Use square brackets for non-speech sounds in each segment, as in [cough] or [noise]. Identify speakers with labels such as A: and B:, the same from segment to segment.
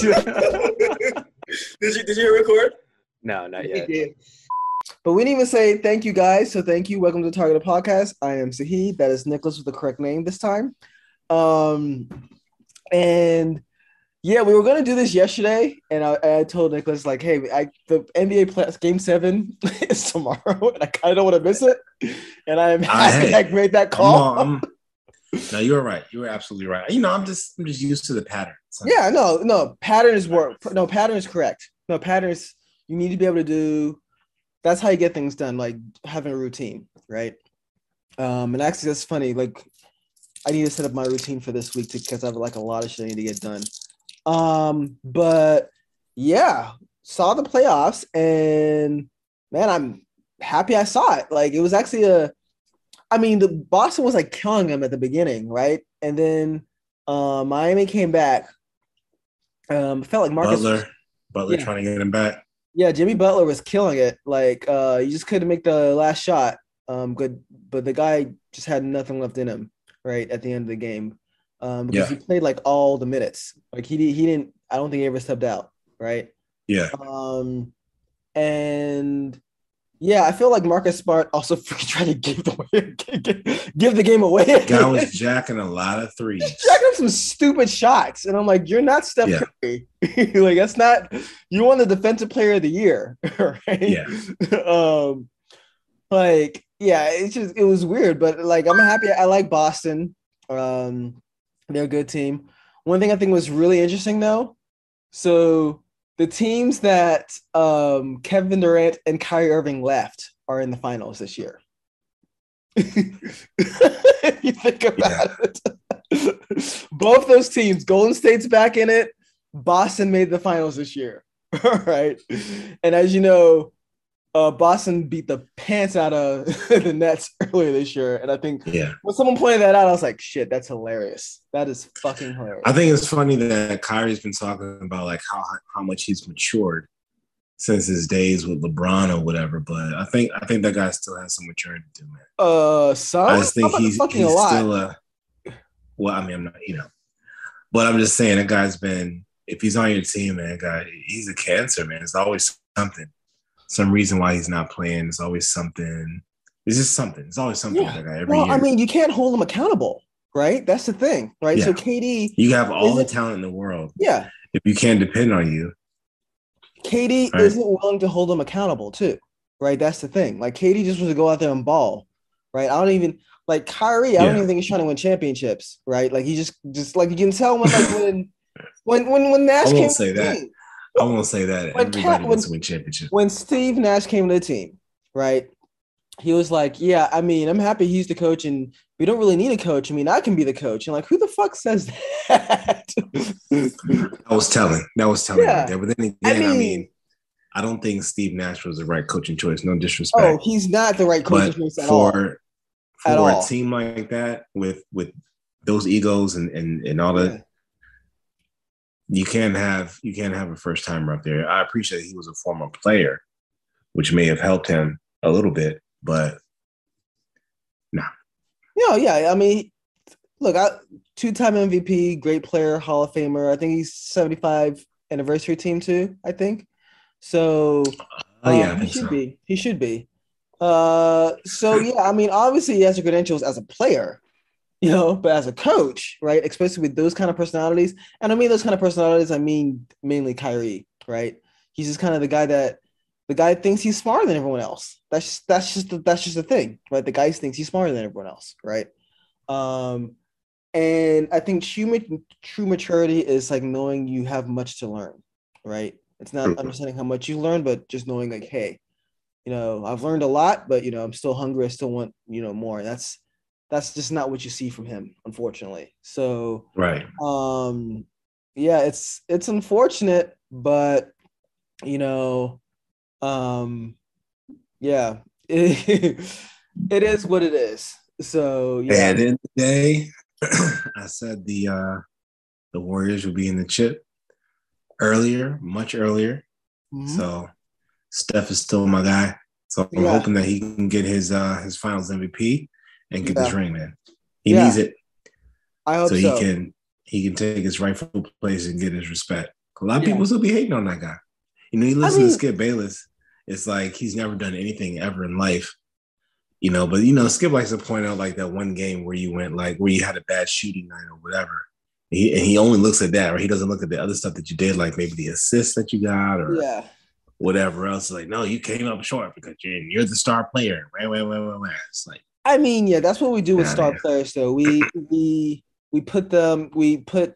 A: [laughs] did you did you record?
B: No, not yet.
C: But we didn't even say thank you guys. So thank you. Welcome to Target Podcast. I am Sahid. That is Nicholas with the correct name this time. Um, and yeah, we were gonna do this yesterday, and I, I told Nicholas like, "Hey, I, the NBA play, Game Seven [laughs] is tomorrow, [laughs] and I kind of don't want to miss it." And I'm happy I made that call.
D: I'm, I'm, no, you were right. You were absolutely right. You know, I'm just I'm just used to the pattern.
C: So. Yeah, no, no patterns work. No patterns correct. No patterns. You need to be able to do. That's how you get things done. Like having a routine, right? Um, and actually, that's funny. Like, I need to set up my routine for this week because I have like a lot of shit I need to get done. Um, but yeah, saw the playoffs and man, I'm happy I saw it. Like it was actually a I mean, the Boston was like killing them at the beginning, right? And then uh, Miami came back. Um, felt like Marcus
D: Butler, Butler yeah. trying to get him back.
C: Yeah, Jimmy Butler was killing it. Like uh, you just couldn't make the last shot. Um, good, but the guy just had nothing left in him, right at the end of the game um, because yeah. he played like all the minutes. Like he he didn't. I don't think he ever stepped out. Right.
D: Yeah.
C: Um, and yeah, I feel like Marcus Smart also [laughs] freaking tried to give the [laughs] give the game away.
D: Guy was [laughs] jacking a lot of threes.
C: jacking some stupid shots, and I'm like, you're not Steph yeah. Curry. like that's not. You won the Defensive Player of the Year, right?
D: Yeah.
C: um, like yeah, it's just it was weird, but like I'm happy. I like Boston. Um, they're a good team. One thing I think was really interesting though, so the teams that um, Kevin Durant and Kyrie Irving left are in the finals this year. [laughs] you think about yeah. it. Both those teams, Golden State's back in it. Boston made the finals this year. [laughs] All right. And as you know, uh, Boston beat the pants out of [laughs] the Nets earlier this year, and I think
D: yeah,
C: when someone pointed that out, I was like, "Shit, that's hilarious. That is fucking hilarious."
D: I think it's funny that Kyrie's been talking about like how how much he's matured since his days with LeBron or whatever, but I think I think that guy still has some maturity to him.
C: Uh, some
D: I just think he's, he's a still a. Well, I mean, I'm not, you know, but I'm just saying that guy's been. If he's on your team, man, guy, he's a cancer, man. It's always something some reason why he's not playing. It's always something. It's just something. It's always something yeah. every
C: well,
D: year.
C: I mean, you can't hold him accountable, right? That's the thing, right? Yeah. So KD,
D: you have all the talent in the world.
C: Yeah.
D: If you can't depend on you,
C: KD right? isn't willing to hold him accountable too, right? That's the thing. Like KD just wants to go out there and ball, right? I don't even like Kyrie. I yeah. don't even think he's trying to win championships, right? Like he just, just like you can tell when like when, [laughs] when, when, when Nash
D: I
C: won't
D: say that. Team, I won't say that. When Everybody Cat, wants to win championship.
C: When Steve Nash came to the team, right? He was like, "Yeah, I mean, I'm happy he's the coach, and we don't really need a coach. I mean, I can be the coach." And like, who the fuck says that? [laughs]
D: I was telling. That was telling yeah. right there. But then again, I mean, I mean, I don't think Steve Nash was the right coaching choice. No disrespect.
C: Oh, he's not the right coaching choice at for, all.
D: For at a all. team like that, with with those egos and and and all that, you can't have you can't have a first timer up there. I appreciate he was a former player, which may have helped him a little bit, but nah.
C: Yeah, yeah. I mean, look, I, two-time MVP, great player, Hall of Famer. I think he's 75 anniversary team too. I think so.
D: Oh yeah,
C: um, he should so. be. He should be. Uh, so [laughs] yeah, I mean, obviously he has the credentials as a player, [laughs] you know, but as a coach, right, especially with those kind of personalities, and I mean those kind of personalities, I mean mainly Kyrie, right? He's just kind of the guy that the guy thinks he's smarter than everyone else. That's just, that's just the, that's just the thing, right? The guy thinks he's smarter than everyone else, right? Um, and I think true true maturity is like knowing you have much to learn, right? It's not understanding how much you learn, but just knowing like, hey, you know, I've learned a lot, but you know, I'm still hungry. I still want you know more. that's that's just not what you see from him, unfortunately. So
D: right.
C: Um yeah, it's it's unfortunate, but you know, um yeah, it, [laughs] it is what it is. So
D: yeah. At the end of the day, [clears throat] I said the uh the Warriors will be in the chip earlier, much earlier. Mm-hmm. So Steph is still my guy. So I'm yeah. hoping that he can get his uh his finals MVP and get yeah. this ring, man. He yeah. needs it.
C: I hope so,
D: so he can he can take his rightful place and get his respect. A lot of
C: Yeah.
D: people still be hating on that guy. You know, you listen
C: mean-
D: to Skip Bayless, it's like he's never done anything ever in life. You know, but you know, Skip likes to point out like that one game where you went like where you had a bad shooting night or whatever. He, and he only looks at that, or he doesn't look at the other stuff that you did, like maybe the assists that you got or
C: Yeah.
D: whatever else. Like, no, you came up short because you're, you're the star player. Wait, wait, wait, wait, wait. It's like,
C: I mean, yeah, that's what we do with
D: Yeah,
C: star
D: yeah.
C: players. Though we we we put them we put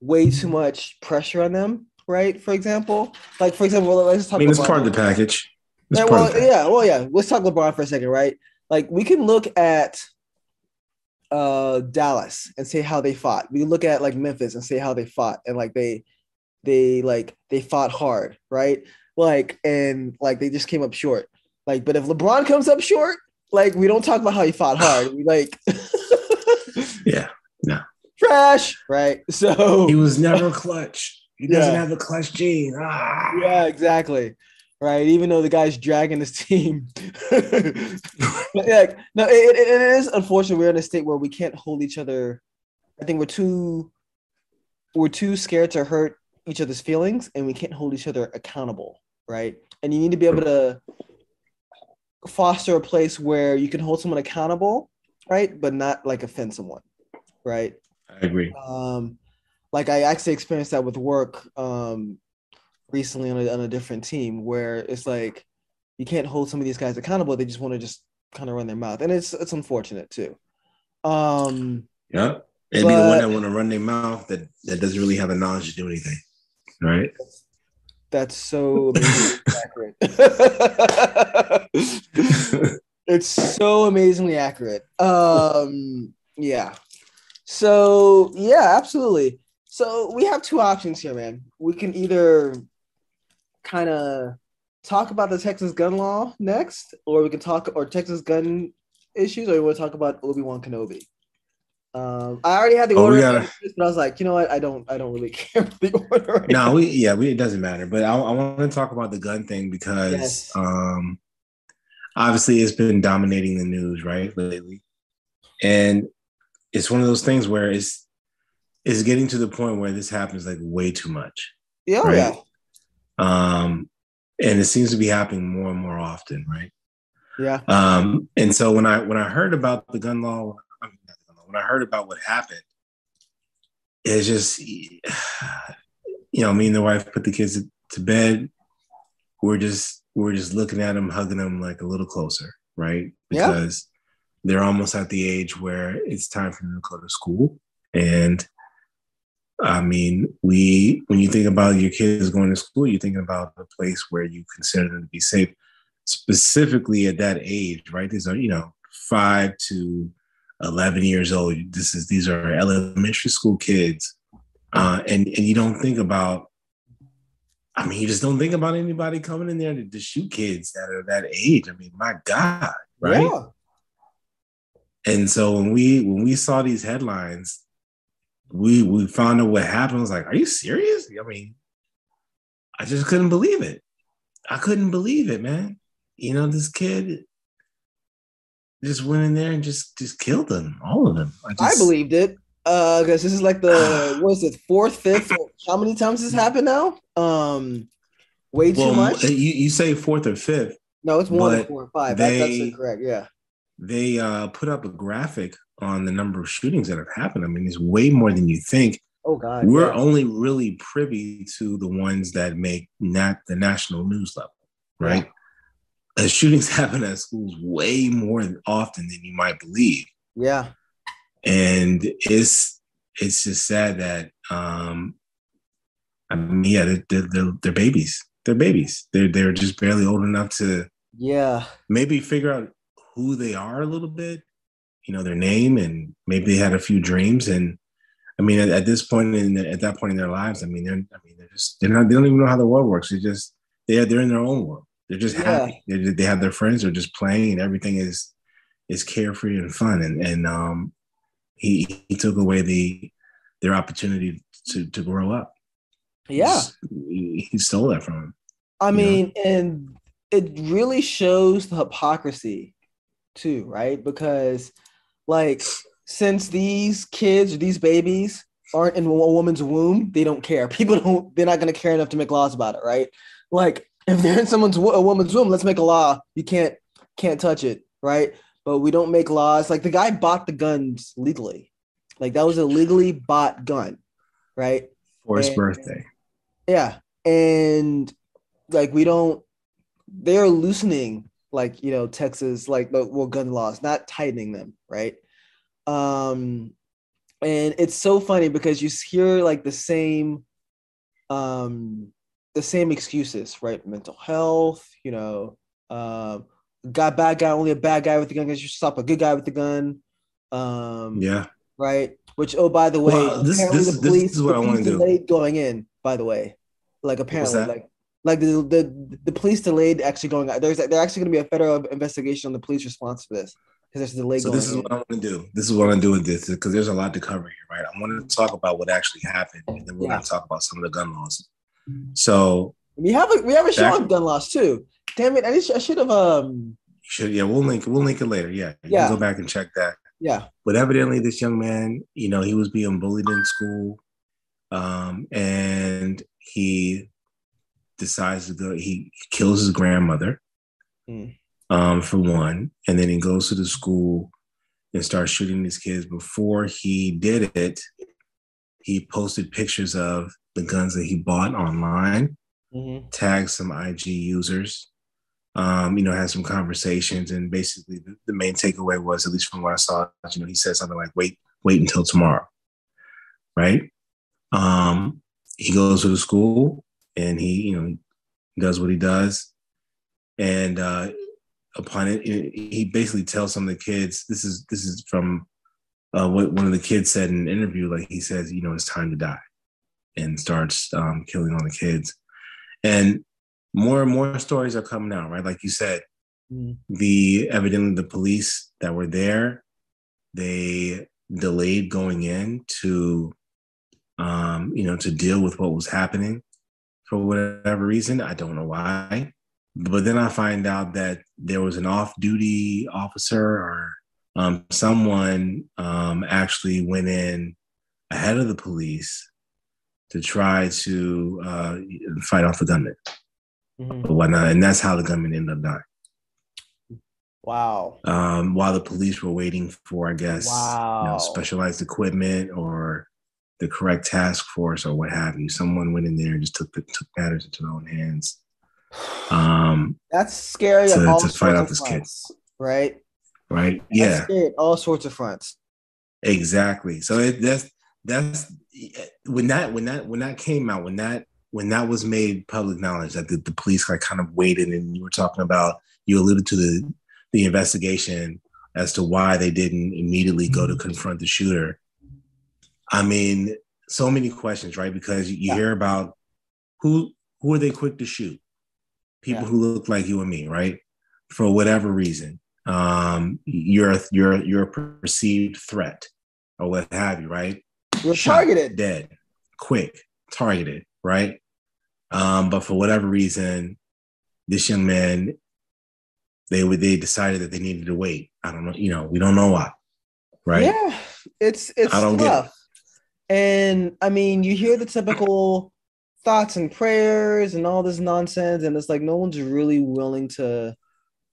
C: way too much pressure on them, right? For example, like for example, let's talk.
D: I mean, it's part of the package.
C: Yeah, well,
D: package.
C: yeah, well, yeah. Let's talk LeBron for a second, right? Like we can look at uh Dallas and say how they fought. We can look at like Memphis and say how they fought and like they they like they fought hard, right? Like and like they just came up short. Like, but if LeBron comes up short, like we don't talk about how he fought hard. We like [laughs]
D: Yeah. No.
C: Trash, right? So
D: He was never clutch. He doesn't have a clutch gene. Ah.
C: Yeah, exactly. Right. Even though the guy's dragging his team. [laughs] like, no, it, it, it is unfortunate. We're in a state where we can't hold each other. I think we're too we're too scared to hurt each other's feelings and we can't hold each other accountable. Right. And you need to be able to foster a place where you can hold someone accountable, right? But not like offend someone. Right.
D: I agree.
C: Um, like I actually experienced that with work um, recently on a, on a different team where it's like you can't hold some of these guys accountable. They just want to just kind of run their mouth, and it's it's unfortunate too. Um,
D: Yeah. And be the one that want to run their mouth that, that doesn't really have the knowledge to do anything. Right.
C: that's so [laughs] accurate. [laughs] it's so amazingly accurate. Um, yeah. So yeah, absolutely. So we have two options here, man. We can either kind of talk about the Texas gun law next, or we can talk or Texas gun issues, or we want to talk about Obi Wan Kenobi. Um, I already had the
D: Oh,
C: order,
D: gotta-
C: but I was like, you know what? I don't, I don't really [laughs] care the order. Right
D: no,
C: now.
D: we yeah, we it doesn't matter. But I, I want to talk about the gun thing because
C: Yes.
D: um obviously it's been dominating the news, right, lately. And it's one of those things where it's it's getting to the point where this happens like way too much.
C: yeah, oh,
D: right?
C: yeah,
D: Um and it seems to be happening more and more often, right?
C: yeah,
D: Um, and so when I when I heard about the gun law, I mean, not the gun law, when I heard about what happened, it's just you know, me and the wife put the kids to bed. We're just we're just looking at them, hugging them like a little closer, right?
C: Yeah.
D: Because they're almost at the age where it's time for them to go to school. And I mean, we when you think about your kids going to school, you're thinking about a place where you consider them to be safe specifically at that age, right? These are, you know, five to 11 years old. This is, these are elementary school kids. Uh, and, and you don't think about, I mean, you just don't think about anybody coming in there to, to shoot kids that are that age. I mean, my God, right?
C: Yeah.
D: And so when we, when we saw these headlines, we, we found out what happened. I was like, are you serious? I mean, I just couldn't believe it. I couldn't believe it, man. You know, this kid just went in there and just just killed them, all of them.
C: I
D: just,
C: believed it. Uh, because this is like the [sighs] what is it, fourth, fifth? How many times has this happened now? Um, way too
D: Well,
C: much.
D: You, you say fourth or fifth.
C: No, it's more than four and five. That, that's incorrect. Yeah.
D: They uh, put up a graphic on the number of shootings that have happened. I mean, it's way more than you think.
C: Oh God.
D: We're
C: yeah.
D: only really privy to the ones that make nat- the national news level, right? Uh, [laughs] shootings happen at schools way more often than you might believe.
C: yeah.
D: and it's it's just sad that um I mean yeah they're, they're, they're, babies they're babies they're they're just barely old enough to
C: Yeah.
D: maybe figure out who they are a little bit you know their name and maybe they had a few dreams and I mean at, at this point in the, at that point in their lives I mean they're I mean they're just they're not they don't even know how the world works they just they're they're in their own world they're just
C: Yeah.
D: happy they, they have their friends they're just playing and everything is is carefree and fun and and um he he took away the their opportunity to to grow up
C: Yeah.
D: he, he stole that from them
C: I
D: you know?
C: mean, and it really shows the hypocrisy too, right? Because like since these kids or these babies aren't in a woman's womb, they don't care. People don't. They're not going to care enough to make laws about it, right? Like if they're in someone's a woman's womb, let's make a law. You can't can't touch it, right? But we don't make laws. Like the guy bought the guns legally, like that was a legally bought gun, right?
D: For his
C: And-
D: birthday.
C: Yeah, and like we don't. They're loosening, like you know, Texas, like the well, gun laws, not tightening them, right? Um, and it's so funny because you hear like the same, um, the same excuses, right? Mental health, you know, um, guy, bad guy, only a bad guy with the gun because you stop a good guy with the gun. Um,
D: Yeah.
C: right? Which, oh, by the way,
D: Well, this-
C: apparently
D: this-
C: the
D: this
C: police,
D: is what
C: the
D: I wanna
C: police
D: do.
C: delayed going in. By the way, like apparently, like like the, the the police delayed actually going out. There's there's actually going to be a federal investigation on the police response to this because there's a delay
D: So this is
C: in.
D: what I want to do. This is what I'm doing this because there's a lot to cover here, right? I want to talk about what actually happened, and then we're
C: Yeah.
D: going to talk about some of the gun laws. So
C: we have a we have a show on gun laws too. Damn it! I, just, I should have um
D: should, yeah, we'll link, we'll link it later. Yeah, you
C: Yeah.
D: can go back and check that.
C: yeah
D: But evidently, this young man, you know, he was being bullied in school, um, and he decides to go. He kills his grandmother,
C: Mm.
D: um, for one, and then he goes to the school and starts shooting these kids. Before he did it, he posted pictures of the guns that he bought online,
C: mhm.
D: tagged some IG users, um, you know, had some conversations, and basically the, the main takeaway was, at least from what I saw, you know, he said something like, "Wait, wait until tomorrow," right? Um, he goes to the school and he, you know, does what he does, and uh, upon it, he basically tells some of the kids, "This is this is from." Uh, what one of the kids said in an interview, like he says, you know, it's time to die, and starts um, killing all the kids. And more and more stories are coming out, right? Like you said,
C: Mhm.
D: the evidently the police that were there, they delayed going in to, um, you know, to deal with what was happening for whatever reason. I don't know why. But then I find out that there was an off-duty officer or um, someone um, actually went in ahead of the police to try to uh, fight off the gunman
C: Mhm.
D: or whatnot, and that's how the gunman ended up dying.
C: Wow.
D: Um, while the police were waiting for, I guess, you know, specialized equipment or the correct task force or what have you, someone went in there and just took the, took matters into their own hands. [sighs] Um,
C: That's scary
D: To- to fight off this kid.
C: right?
D: Right? Yeah,
C: all sorts of fronts.
D: exactly. So it, that's that's when that when that when that came out when that when that was made public knowledge that the, the police like kind of waited and you were talking about you alluded to the the investigation as to why they didn't immediately go to confront the shooter. I mean, so many questions, right? Because you
C: Yeah.
D: hear about who who are they quick to shoot? People
C: Yeah.
D: who look like you and me, right? For whatever reason, um, you're a, you're you're a perceived threat or what have you, right?
C: You're
D: Shot,
C: targeted.
D: dead, quick, targeted, right? Um, but for whatever reason, this young man, they would they decided that they needed to wait. I don't know, you know, we don't know why, right?
C: Yeah, it's it's
D: I don't get it.
C: tough. And I mean, you hear the typical thoughts and prayers and all this nonsense, and it's like no one's really willing to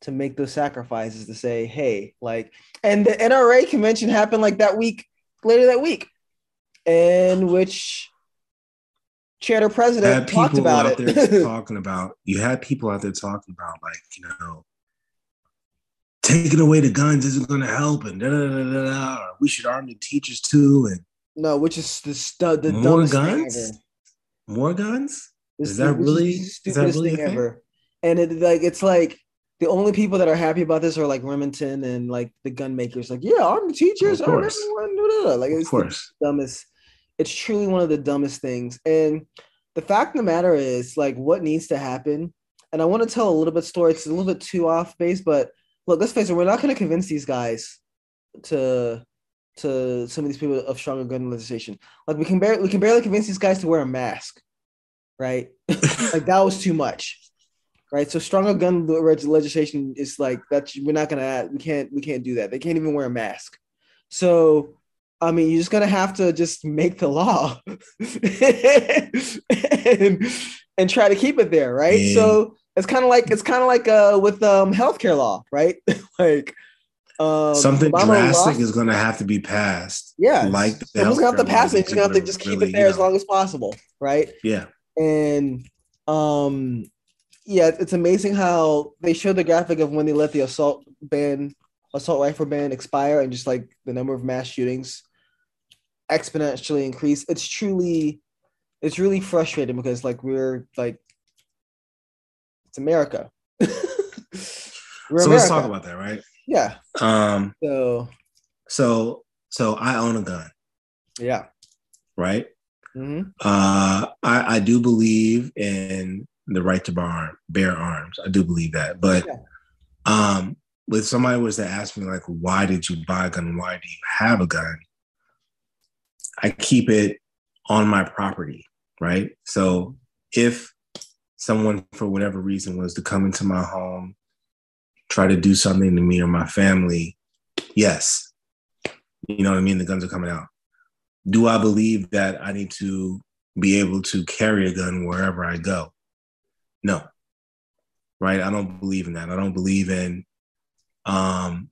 C: to make those sacrifices to say, hey, like, and the NRA convention happened like that week later that week, in which
D: chair
C: President talked
D: people
C: about
D: out
C: it.
D: there [laughs] talking about. You had people out there talking about like you know, taking away the guns isn't going to help, and da, da, da, da, da, we should arm the teachers too, and
C: no, which is the stu- the
D: More guns?
C: ever.
D: more guns.
C: This
D: Is that really- is that really
C: thing? ever? And it like it's like the only people that are happy about this are like Remington and like the gun makers. Like, yeah, arm the teachers,
D: Of
C: arm
D: course.
C: everyone. blah, blah. Like
D: Of
C: it's
D: course,
C: the dumbest. It's truly one of the dumbest things. And the fact of the matter is, like, what needs to happen. And I want to tell a little bit story. It's a little bit too off base, but look, let's face it, we're not going to convince these guys to to some of these people of stronger gun legislation. Like we can barely we can barely convince these guys to wear a mask, right? [laughs] like that was too much, right? So stronger gun legislation is like that. We're not gonna. add, We can't. We can't do that. They can't even wear a mask. So I mean, you're just gonna have to just make the law [laughs] and, and try to keep it there, right?
D: Yeah.
C: So it's kind of like it's kind of like uh with um healthcare law, right? [laughs] like um
D: Something
C: Obama
D: drastic is going to have to be passed.
C: yeah,
D: like the
C: someone's gonna have to pass it. You're gonna have to just keep
D: really,
C: it there
D: you
C: as long as possible, right?
D: Yeah.
C: And um yeah, it's amazing how they showed the graphic of when they let the assault ban, assault rifle ban expire, and just like the number of mass shootings exponentially increase. It's truly, it's really frustrating because like we're like, it's America. [laughs] we're
D: so let's talk about that, right?
C: yeah.
D: Um,
C: So
D: so so I own a gun,
C: yeah.
D: right?
C: Mm-hmm.
D: Uh, I, I do believe in the right to bear, bear arms. I do believe that. But
C: Yeah.
D: um, if somebody was to ask me, like, why did you buy a gun? Why do you have a gun? I keep it on my property, right? So if someone, for whatever reason, was to come into my home, try to do something to me or my family, yes. You know what I mean? The guns are coming out do I believe that I need to be able to carry a gun wherever I go? No. Right? I don't believe in that. I don't believe in um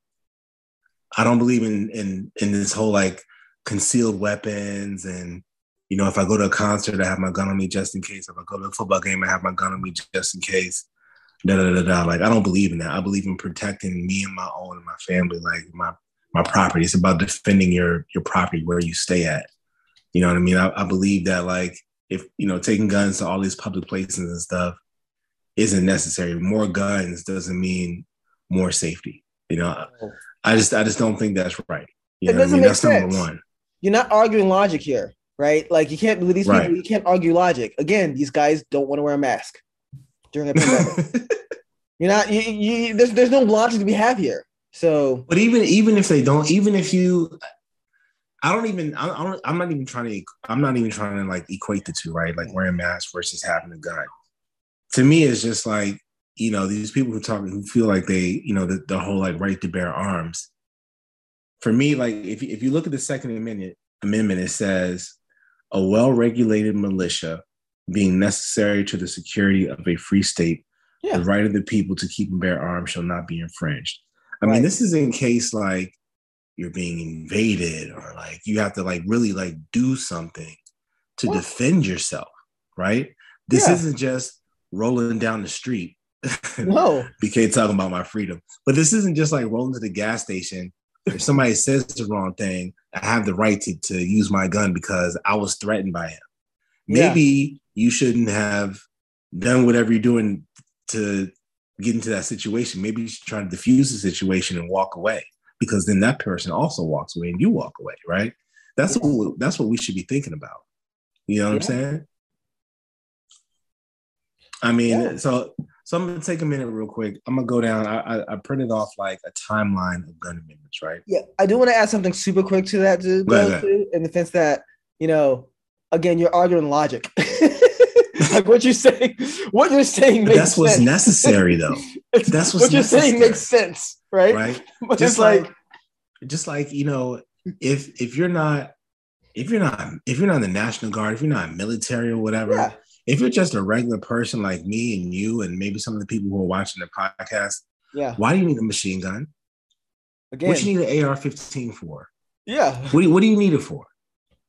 D: I don't believe in in in this whole like concealed weapons and you know if I go to a concert I have my gun on me just in case. If I go to a football game I have my gun on me just in case. Da da da da. Like I don't believe in that. I believe in protecting me and my own and my family, like my my property. It's about defending your your property where you stay at. You know what I mean? I, I believe that like if you know taking guns to all these public places and stuff isn't necessary. More guns doesn't mean more safety. You know, I just I just don't think that's right. You
C: It
D: know what I
C: doesn't
D: mean?
C: make
D: That's number one.
C: You're not arguing logic here, right? Like you can't with these
D: Right.
C: people, you can't argue logic. Again, these guys don't want to wear a mask during a pandemic. [laughs] You're not. You, you, there's there's no logic to be have here. So
D: But even even if they don't, even if you, I don't even. I I don't, I'm not even trying to. I'm not even trying to like equate the two, right? Like wearing a mask versus having a gun. To me, it's just like you know these people who talk who feel like they you know the, the whole like right to bear arms. For me, like if you- if you look at the Second Amendment, Amendment, it says a well-regulated militia being necessary to the security of a free state
C: Yeah.
D: the right of the people to keep and bear arms shall not be infringed. I
C: Right.
D: mean, this is in case like you're being invaded or like you have to like really like do something to
C: Well-
D: defend yourself, right? This
C: Yeah.
D: isn't just rolling down the street.
C: no,
D: BK talking about my freedom, but this isn't just like rolling to the gas station. If somebody says the wrong thing, I have the right to, to use my gun because I was threatened by him.
C: Yeah.
D: Maybe you shouldn't have done whatever you're doing to get into that situation. Maybe you should try to diffuse the situation and walk away because then that person also walks away and you walk away, right? That's
C: Yeah.
D: what that's what we should be thinking about. You know what I'm saying? I mean,
C: Yeah.
D: so so I'm gonna take a minute real quick. I'm gonna go down. I, I, I printed off like a timeline of gun amendments, right?
C: yeah, I do want to add something super quick to that to
D: Go
C: go
D: ahead.
C: to in the sense that you know, again, you're arguing logic. [laughs] like what you're saying, what you're saying makes
D: that's what's
C: sense.
D: necessary though, [laughs] that's what's
C: what you're saying makes sense, right?
D: right? [laughs]
C: But
D: Just
C: like,
D: like just like you know if if you're not if you're not if you're not in the national guard if you're not military or whatever
C: yeah,
D: if you're just a regular person like me and you and maybe some of the people who are watching the podcast
C: yeah.
D: why do you need a machine gun?
C: Again,
D: what you need an ar-15 for?
C: Yeah.
D: what do you, what do you need it for?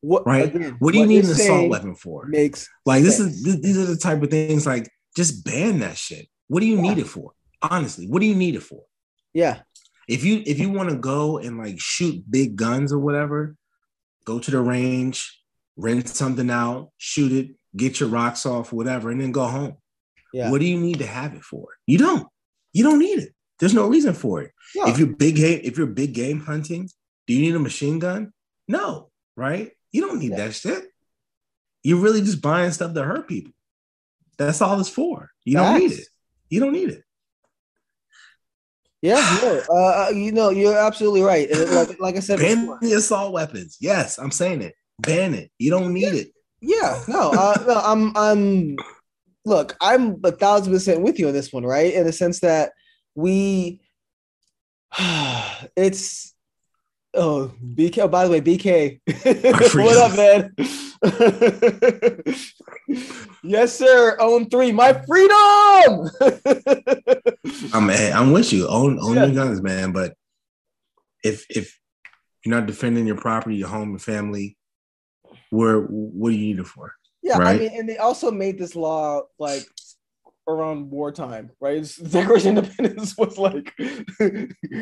C: What
D: right?
C: Again,
D: what do you need
C: you're
D: an assault weapon for?
C: Makes
D: like this is th- these are the type of things like just ban that shit. What do you
C: Yeah.
D: need it for? Honestly what do you need it for?
C: Yeah,
D: if you if you want to go and like shoot big guns or whatever, go to the range, rent something out, shoot it, get your rocks off, whatever, and then go home.
C: yeah.
D: What do you need to have it for? You don't. You don't need it. There's no reason for it.
C: Yeah.
D: If you're big game, if you're big game hunting, do you need a machine gun? No, right? You don't need
C: Yeah.
D: that shit. You're really just buying stuff to hurt people. That's all it's for. You don't need it. You don't need it.
C: Yeah, [sighs] no, uh, uh, you know, you're absolutely right. Like, like I said
D: Ban
C: before,
D: the assault weapons. Yes, I'm saying it. Ban it. You don't need it.
C: Yeah, no, uh, no, I'm, I'm. Look, I'm a thousand percent with you on this one, right? In the sense that we, [sighs] it's, Oh, BK. Oh, by the way, BK. [laughs] what up, man? [laughs] yes, sir. Own three. My freedom. [laughs]
D: I'm hey, I'm with you. Own own yeah. your guns, man. But if if you're not defending your property, your home, and family, where what do you need it for?
C: Yeah, right? I mean, and they also made this law like around wartime, right? Declaration [laughs] of Independence was like [laughs]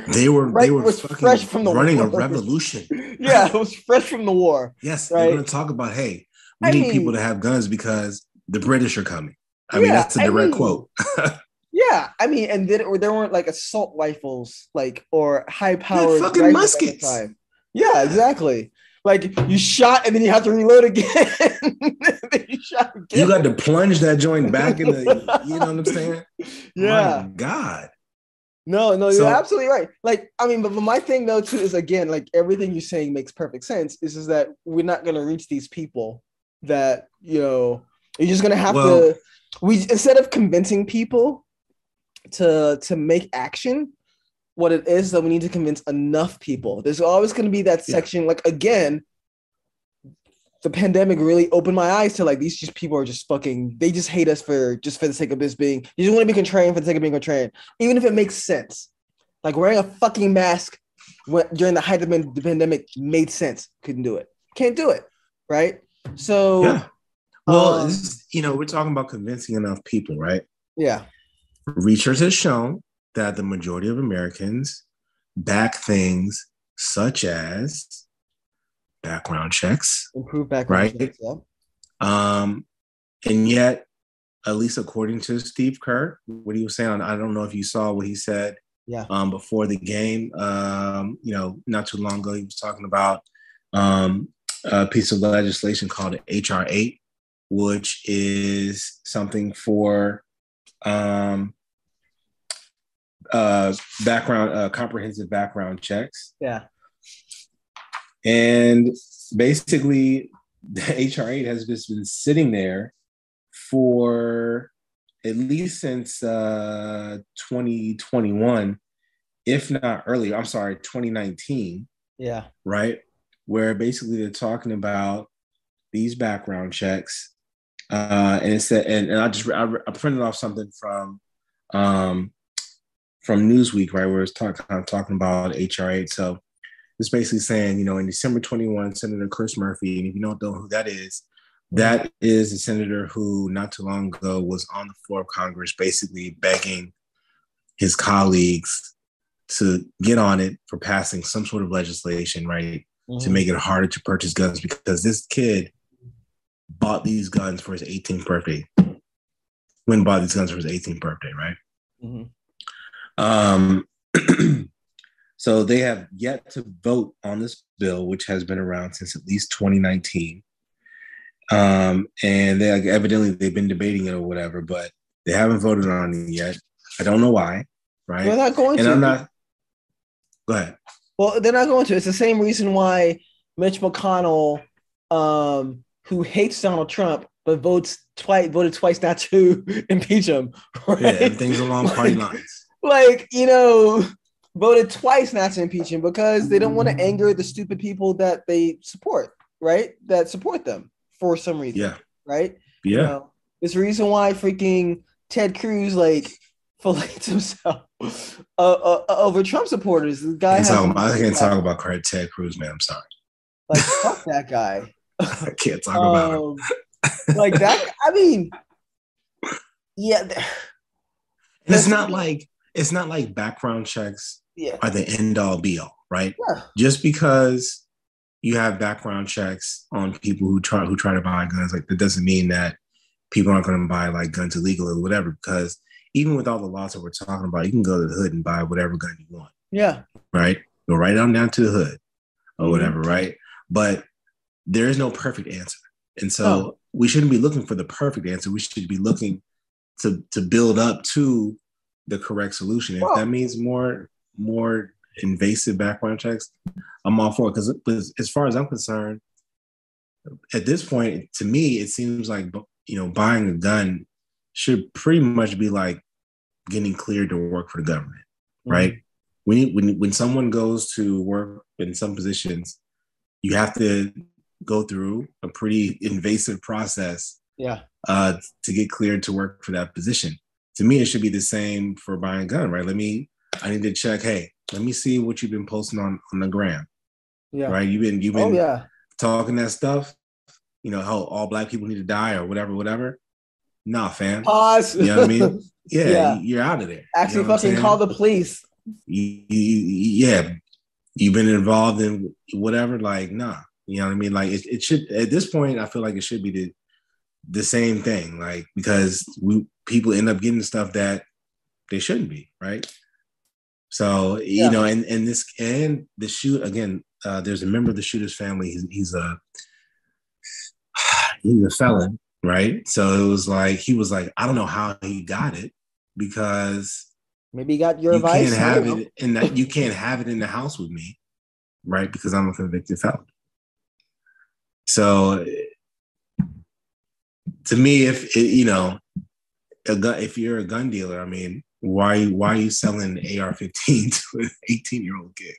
D: they were right, they were fresh from the running war. a revolution. [laughs]
C: yeah, it was fresh from the war.
D: Yes, right? they're going to talk about hey, we I need mean, people to have guns because the British are coming. I yeah, mean, that's a direct I mean, quote.
C: yeah, I mean, and then there weren't like assault rifles, like or high powered
D: fucking muskets.
C: Yeah, exactly. Like you shot and then you have to reload again. [laughs]
D: you shot again. You got to plunge that joint back in the. You know what I'm saying? [laughs]
C: Yeah.
D: My God.
C: No, no, so, you're absolutely right. Like, I mean, but, but my thing though too is again, like everything you're saying makes perfect sense. Is is that we're not gonna reach these people that you know you're just gonna have well, to. We instead of convincing people to to make action, what it is that we need to convince enough people. There's always going to be that section. Yeah. Like again, the pandemic really opened my eyes to like these just people are just fucking. They just hate us for just for the sake of this being. You just want to be contrarian for the sake of being contrarian, even if it makes sense. Like wearing a fucking mask when, during the height of the pandemic made sense. Couldn't do it. Can't do it. Right. So.
D: Yeah. Well, um, you know, we're talking about convincing enough people, right?
C: Yeah.
D: Research has shown that the majority of Americans back things such as background checks,
C: improve background right? checks, yeah.
D: Um, and yet, at least according to Steve Kerr, what he was saying, I don't know if you saw what he said.
C: Yeah.
D: Um, before the game, um, you know, not too long ago, he was talking about um, a piece of legislation called HR eight, which is something for um, uh, background, uh, comprehensive background checks.
C: Yeah.
D: And basically, the [laughs] HR8 has just been sitting there for at least since uh, 2021, if not earlier. I'm sorry, 2019.
C: Yeah.
D: Right. Where basically they're talking about these background checks. Uh, and it said, and, and I just I, I printed off something from um, from Newsweek, right, where it's talk, kind of talking about HR8. So it's basically saying, you know, in December 21, Senator Chris Murphy, and if you don't know who that is, that is a senator who not too long ago was on the floor of Congress, basically begging his colleagues to get on it for passing some sort of legislation, right, mm-hmm. to make it harder to purchase guns because this kid bought these guns for his 18th birthday. When bought these guns for his 18th birthday, right? Mm-hmm. Um, [clears throat] so they have yet to vote on this bill, which has been around since at least 2019. Um, and they evidently they've been debating it or whatever, but they haven't voted on it yet. I don't know why, right?
C: They're not going
D: and
C: to.
D: I'm not. Go ahead.
C: Well, they're not going to. It's the same reason why Mitch McConnell, um, who hates Donald Trump but votes twice, voted twice not to [laughs] impeach him. Right? Yeah,
D: everything's along party [laughs] lines
C: like you know voted twice not to impeach him because they don't want to anger the stupid people that they support, right? That support them for some reason.
D: Yeah.
C: Right.
D: Yeah. You know,
C: there's a reason why freaking Ted Cruz like [laughs] fillets himself uh, uh, uh, over Trump supporters. The guy.
D: I can't, talk, I can't talk about Ted Cruz, man. I'm sorry.
C: Like fuck that guy. [laughs]
D: I can't talk um, about him.
C: Um, like that. I mean, yeah.
D: It's not like it's not like background checks
C: yeah.
D: are the end all be all, right?
C: Yeah.
D: Just because you have background checks on people who try who try to buy guns, like that doesn't mean that people aren't going to buy like guns illegal or whatever. Because even with all the laws that we're talking about, you can go to the hood and buy whatever gun you want.
C: Yeah.
D: Right. Go right on down to the hood or mm-hmm. whatever. Right. But there is no perfect answer, and so oh. we shouldn't be looking for the perfect answer. We should be looking to to build up to the correct solution. If that means more more invasive background checks, I'm all for it. Because as far as I'm concerned, at this point, to me, it seems like you know buying a gun should pretty much be like getting cleared to work for the government, mm-hmm. right? when when when someone goes to work in some positions, you have to go through a pretty invasive process
C: Yeah.
D: uh, to get cleared to work for that position. To me, it should be the same for buying a gun, right? Let me, I need to check. Hey, let me see what you've been posting on on the gram,
C: Yeah.
D: right? You've been you've been
C: Oh
D: been
C: yeah.
D: talking that stuff. You know how all black people need to die or whatever, whatever. Nah, fam.
C: Pause.
D: You know what I mean? [laughs] Yeah,
C: Yeah.
D: you're out of there.
C: Actually,
D: you know
C: fucking call the police.
D: you, you- yeah, you've been involved in whatever. Like, nah, you know what I mean. Like, it, it should at this point, I feel like it should be the the same thing. Like, because we people end up getting stuff that they shouldn't be, right? So you
C: Yeah.
D: know, and and this and the shoot again. Uh, there's a member of the shooter's family. He's, he's a [sighs] he's a felon, right? So it was like he was like, I don't know how he got it because
C: Maybe you got your
D: you
C: advice.
D: can't have it in that you can't have it in the house with me, right? Because I'm a convicted felon. So to me, if it, you know, gun, if you're a gun dealer, I mean, why why are you selling AR-15 [laughs] to an 18 year old kid?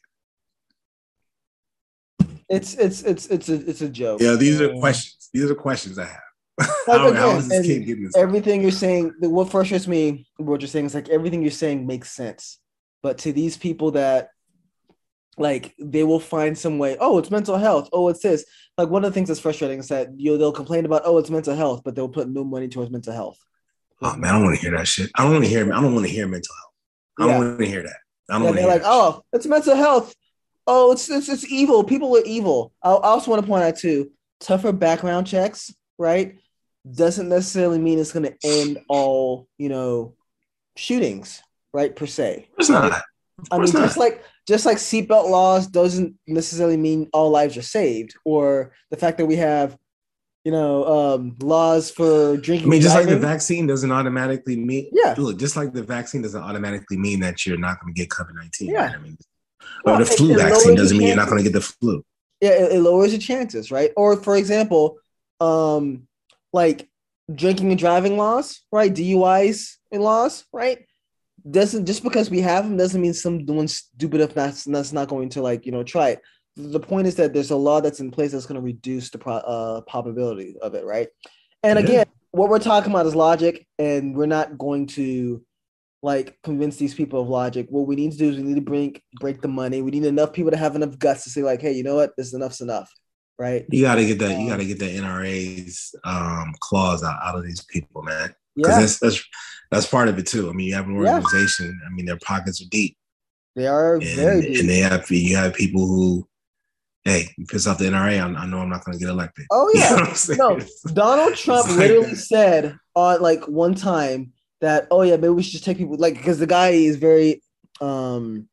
C: It's it's it's it's a it's a joke.
D: Yeah, these are questions. These are questions I have. [laughs]
C: Like, again,
D: is this kid getting this?
C: everything you're saying, the- what frustrates me, what you're saying is like everything you're saying makes sense. But to these people that like they will find some way, oh, it's mental health. Oh, it's this. Like one of the things that's frustrating is that you know, they'll complain about, oh, it's mental health, but they'll put no money towards mental health.
D: Oh man, I don't want to hear that shit. I don't want to hear. I don't want to hear mental health. I don't
C: Yeah.
D: want to hear that. I don't
C: Yeah,
D: want to
C: they're like,
D: that
C: oh, it's mental health. Oh, it's it's it's evil. People are evil. I also want to point out too, tougher background checks, right? Doesn't necessarily mean it's going to end all, you know, shootings, right? Per se.
D: It's not.
C: I mean,
D: course
C: just like just like seatbelt laws doesn't necessarily mean all lives are saved, or the fact that we have, you know, um, laws for drinking.
D: I mean, just like the vaccine doesn't automatically mean.
C: Yeah.
D: Look, just like the vaccine doesn't automatically mean that you're not going to get COVID nineteen.
C: Yeah.
D: Right? I mean,
C: Well,
D: or the flu
C: it
D: vaccine doesn't mean you're not going to get the flu.
C: yeah, it, it lowers your chances, right? Or for example, um, like drinking and driving laws, right? DUIs and laws, right? Doesn't just because we have them doesn't mean someone's stupid enough that's, that's not going to like you know try it. The point is that there's a law that's in place that's going to reduce the pro, uh, probability of it, right? And
D: Yeah.
C: again, what we're talking about is logic, and we're not going to like convince these people of logic. What we need to do is we need to break break the money. We need enough people to have enough guts to say like, hey, you know what, this enough's enough, right?
D: You got to get that. You
C: Um,
D: got to get the NRA's um, claws out, out of these people, man. Because
C: Yeah,
D: that's that's that's part of it too. I mean, you have an
C: Yeah.
D: organization. I mean, their pockets are deep,
C: they are
D: and,
C: very deep.
D: and they have you have people who, hey, you piss off the NRA. I, I know I'm not going to get elected.
C: oh [laughs]
D: You know
C: yeah,
D: I'm saying?
C: no. Donald Trump
D: like
C: literally said on like one time that oh yeah, maybe we should just take people like because the guy is very um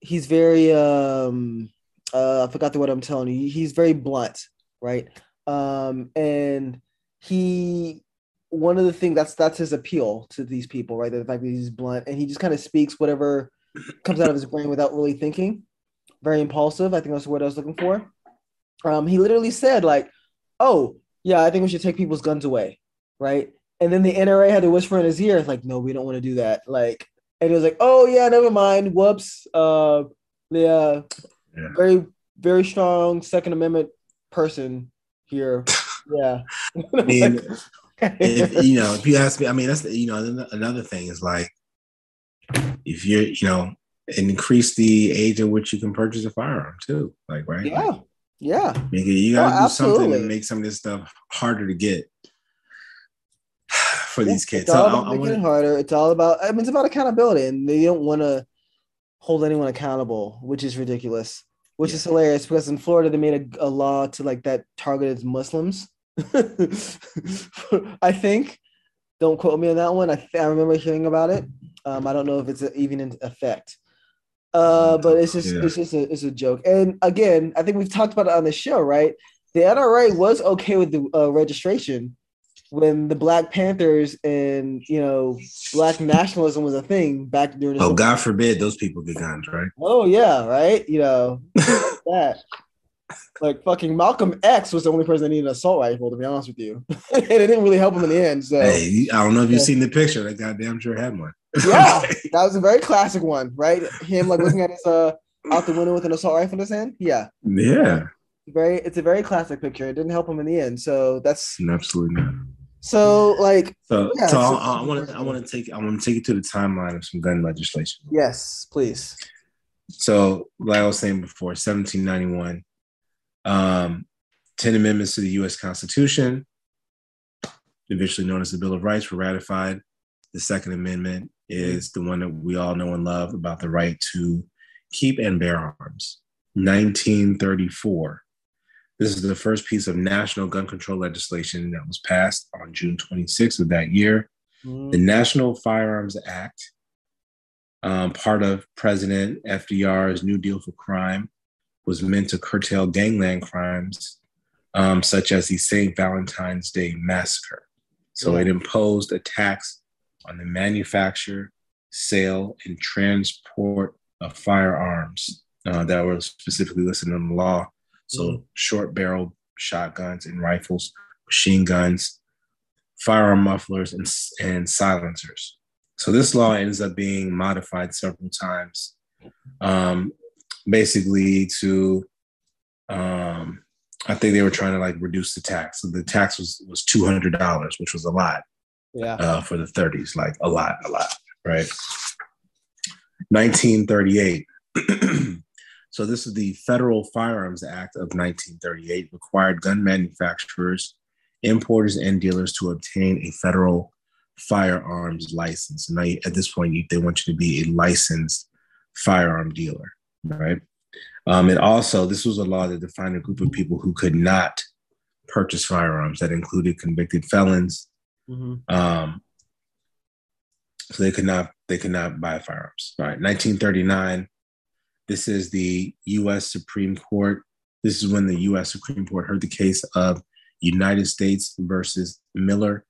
C: he's very um uh I forgot the word I'm telling you. He's very blunt, right? Um and he one of the things that's that's his appeal to these people, right? The fact that he's blunt and he just kind of speaks whatever comes out of his brain without really thinking. Very impulsive. I think that's the word I was looking for. Um, he literally said like, "Oh, yeah, I think we should take people's guns away," right? And then the NRA had to whisper in his ear, like, "No, we don't want to do that." Like, and he was like, "Oh yeah, never mind. Whoops. Uh, yeah,
D: Yeah.
C: very very strong Second Amendment person here. [laughs] Yeah."
D: mean, [laughs] if you know, if you ask me, I mean, that's the, you know another thing is like if you're you know increase the age at which you can purchase a firearm too, like right?
C: yeah, yeah.
D: Make it, you gotta
C: Oh,
D: do something
C: absolutely.
D: to make some of this stuff harder to get [sighs] for these kids.
C: It's all
D: I,
C: about
D: I
C: making
D: wanna-
C: harder. It's all about. I mean, it's about accountability, and they don't want to hold anyone accountable, which is ridiculous. Which is hilarious because in Florida they made a, a law to like that targeted Muslims. [laughs] I think. Don't quote me on that one. I, th- I remember hearing about it. Um, I don't know if it's even in effect. Uh, but it's just
D: Yeah.
C: it's just a, it's a joke. And again, I think we've talked about it on the show, right? The NRA was okay with the uh, registration when the Black Panthers and you know Black nationalism was a thing back during the
D: oh God forbid those people get guns, right?
C: Oh yeah, right. You know [laughs] that. Like fucking Malcolm X was the only person that needed an assault rifle, to be honest with you, [laughs] and it didn't really help him in the end. So
D: Hey, I don't know if you've
C: Yeah.
D: seen the picture. That goddamn sure had one.
C: Yeah, [laughs] that was a very classic one, right? Him like looking at his uh out the window with an assault rifle in his hand. Yeah,
D: Yeah,
C: very. It's a very classic picture. It didn't help him in the end. So that's
D: absolutely not.
C: so like
D: So,
C: Yeah,
D: so I want to I want to take I want to take you to the timeline of some gun legislation.
C: yes, please.
D: So, like I was saying before, 1791, um, 10 amendments to the U.S. Constitution, eventually known as the Bill of Rights, were ratified. The Second Amendment is the one that we all know and love about the right to keep and bear arms. 1934. This is the first piece of national gun control legislation that was passed on June 26th of that year. The National Firearms Act, um, part of President FDR's New Deal for Crime, was meant to curtail gangland crimes um, such as the St. Valentine's Day Massacre. So it imposed a tax on the manufacture, sale, and transport of firearms uh, that were specifically listed in the law. So
C: Mhm.
D: short barrel shotguns and rifles, machine guns, firearm mufflers, and, and silencers. So this law ends up being modified several times, um, basically to, um, I think they were trying to like reduce the tax. So the tax was was two hundred dollars, which was a lot
C: Yeah.
D: uh, for the 30s, like a lot, a lot, right? 1938. [clears throat] so this is the Federal Firearms Act of 1938, required gun manufacturers, importers, and dealers to obtain a federal firearms license. Now, at this point, you, they want you to be a licensed firearm dealer, right? Um, and also, this was a law that defined a group of people who could not purchase firearms. That included convicted felons,
C: Mhm.
D: um, so they could not they could not buy firearms. All right, 1939. This is the U.S. Supreme Court. This is when the U.S. Supreme Court heard the case of United States versus Miller,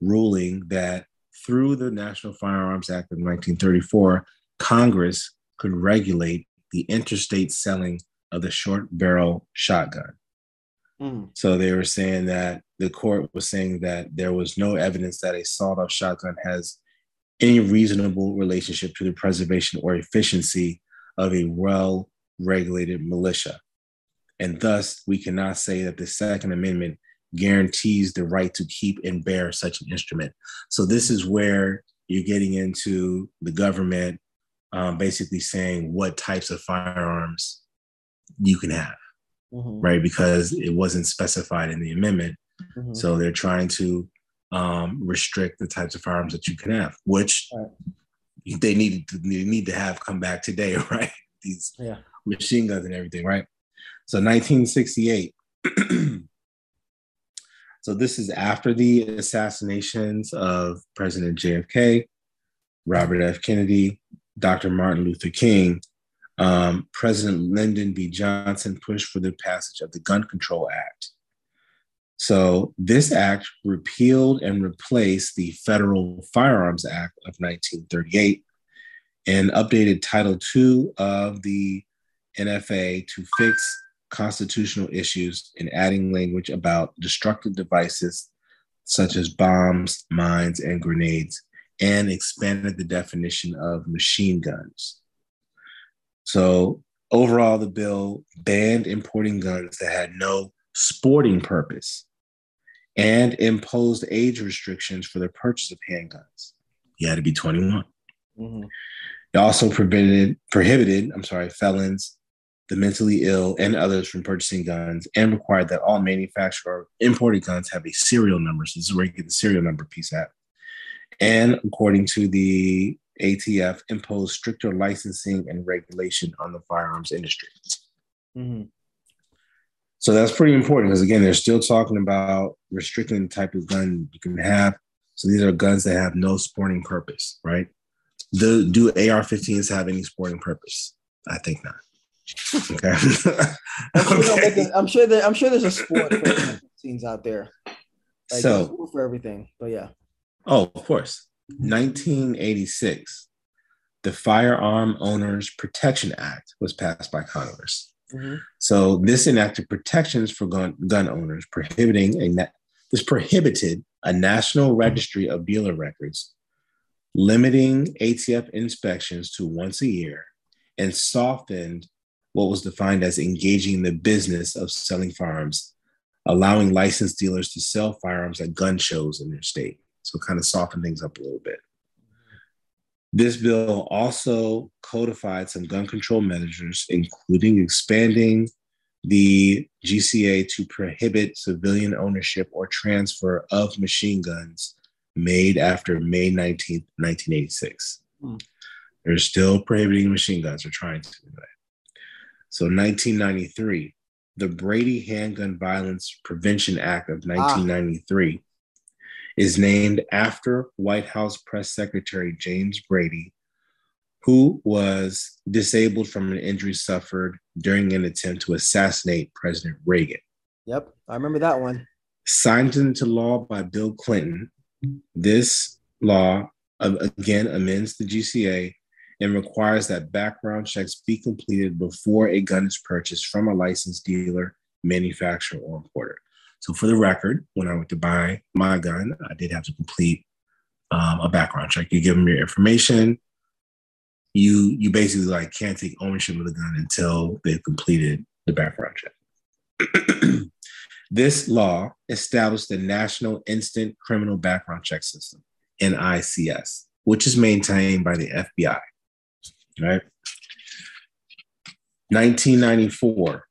D: ruling that through the National Firearms Act of 1934, Congress could regulate the interstate selling of the short barrel shotgun.
C: Mhm.
D: So they were saying that the court was saying that there was no evidence that a sawed off shotgun has any reasonable relationship to the preservation or efficiency of a well regulated militia. And thus, we cannot say that the Second Amendment guarantees the right to keep and bear such an instrument. So, this is where you're getting into the government um, basically saying what types of firearms you can have
C: Mhm.
D: right? Because it wasn't specified in the amendment.
C: Mhm.
D: So they're trying to um, restrict the types of firearms that you can have, which
C: Right.
D: they needed to they need to have come back today, [laughs] right? These
C: Yeah.
D: machine guns and everything, right? So 1968. [clears throat] so this is after the assassinations of President JFK, Robert F. Kennedy, Dr. Martin Luther King. Um, President Lyndon B. Johnson pushed for the passage of the Gun Control Act. So this act repealed and replaced the Federal Firearms Act of 1938 and updated Title II of the NFA to fix constitutional issues in adding language about destructive devices such as bombs, mines, and grenades, and expanded the definition of machine guns. So, overall, the bill banned importing guns that had no sporting purpose and imposed age restrictions for the purchase of handguns. You had to be 21.
C: Mhm.
D: It also prohibited, prohibited, I'm sorry, felons, the mentally ill, and others from purchasing guns, and required that all manufactured or imported guns have a serial number. So this is where you get the serial number piece at. And according to the ATF, imposed stricter licensing and regulation on the firearms industry.
C: Mhm.
D: So that's pretty important because again, they're still talking about restricting the type of gun you can have. So these are guns that have no sporting purpose, right? Do, do AR-15s have any sporting purpose? I think not. Okay. [laughs]
C: I'm, sure
D: okay. [laughs]
C: I'm sure that I'm sure there's a sport for scenes out there. Like,
D: So,
C: for everything, but yeah.
D: oh, of course. 1986, the Firearm Owners Protection Act was passed by Congress.
C: Mhm.
D: So this enacted protections for gun, gun owners, prohibiting a na- this prohibited a national registry of dealer records, limiting ATF inspections to once a year, and softened what was defined as engaging the business of selling firearms, allowing licensed dealers to sell firearms at gun shows in their state. So, kind of soften things up a little bit. This bill also codified some gun control measures, including expanding the GCA to prohibit civilian ownership or transfer of machine guns made after May 19th, 1986. Hmm. They're still prohibiting machine guns, they're trying to do that. So, 1993, the Brady Handgun Violence Prevention Act of 1993 ah. Is named after White House Press Secretary James Brady, who was disabled from an injury suffered during an attempt to assassinate President Reagan.
C: Yep, I remember that one.
D: Signed into law by Bill Clinton, this law uh, again amends the GCA and requires that background checks be completed before a gun is purchased from a licensed dealer, manufacturer, or importer. So, for the record, when I went to buy my gun, I did have to complete um, a background check. You give them your information, you you basically like can't take ownership of the gun until they've completed the background check. [clears throat] this law established the National Instant Criminal Background Check System, NICS, which is maintained by the FBI. Right? 1994.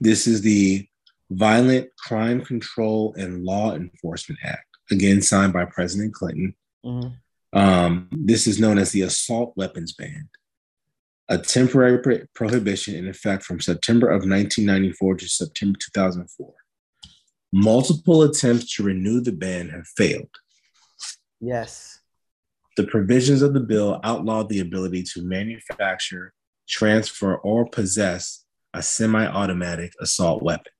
D: This is the Violent Crime Control and Law Enforcement Act, again signed by President Clinton. Mm-hmm. Um, this is known as the assault weapons ban, a temporary pro- prohibition in effect from September of 1994 to September 2004. Multiple attempts to renew the ban have failed.
C: Yes.
D: The provisions of the bill outlawed the ability to manufacture, transfer, or possess a semi automatic assault weapon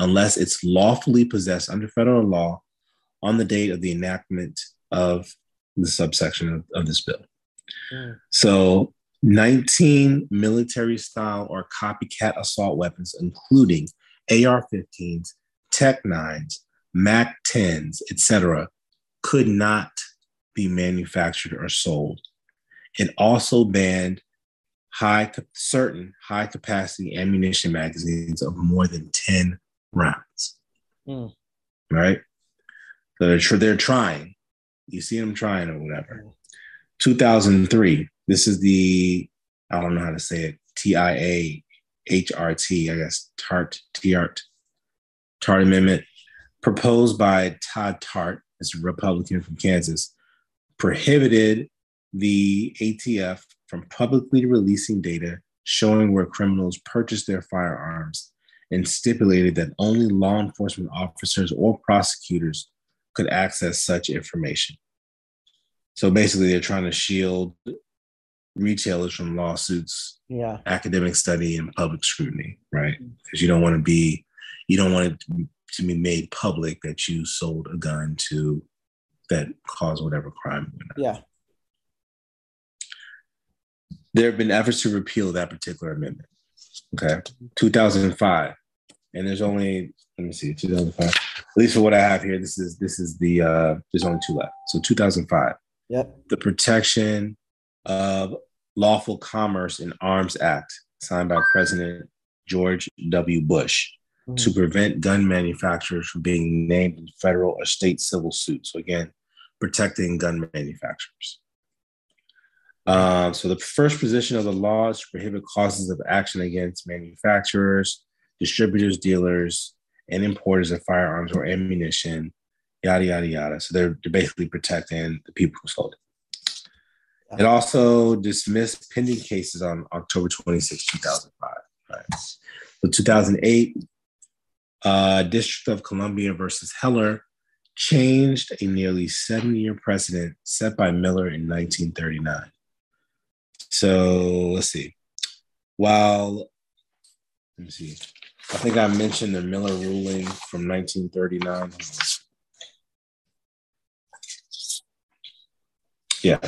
D: unless it's lawfully possessed under federal law on the date of the enactment of the subsection of, of this bill. Mm. So 19 military style or copycat assault weapons, including AR 15s, TEC 9s, MAC 10s, etc., could not be manufactured or sold. It also banned high certain high capacity ammunition magazines of more than 10 rounds. Mm. Right? So they're, they're trying you see them trying or whatever. 2003. This is the I don't know how to say it. T I A H R T. I guess Tart Tart Tart Amendment proposed by Todd Tart, as a Republican from Kansas, prohibited the ATF from publicly releasing data showing where criminals purchased their firearms and stipulated that only law enforcement officers or prosecutors could access such information. So basically, they're trying to shield retailers from lawsuits,
C: yeah,
D: academic study, and public scrutiny, right? Because you don't want to be, you don't want it to be made public that you sold a gun to that caused whatever crime.
C: Yeah.
D: There have been efforts to repeal that particular amendment. Okay, 2005, and there's only let me see, 2005. At least for what I have here, this is this is the uh there's only two left. So 2005.
C: Yep.
D: The Protection of Lawful Commerce in Arms Act, signed by President George W. Bush, mm-hmm. to prevent gun manufacturers from being named in federal or state civil suits. So again, protecting gun manufacturers. Um, so the first position of the law is to prohibit causes of action against manufacturers, distributors, dealers, and importers of firearms or ammunition, yada yada yada. So they're, they're basically protecting the people who sold it. It also dismissed pending cases on October 26, 2005. Right. So 2008, uh, District of Columbia versus Heller changed a nearly seven year precedent set by Miller in 1939. So let's see. While, let me see. I think I mentioned the Miller ruling from 1939. Yeah.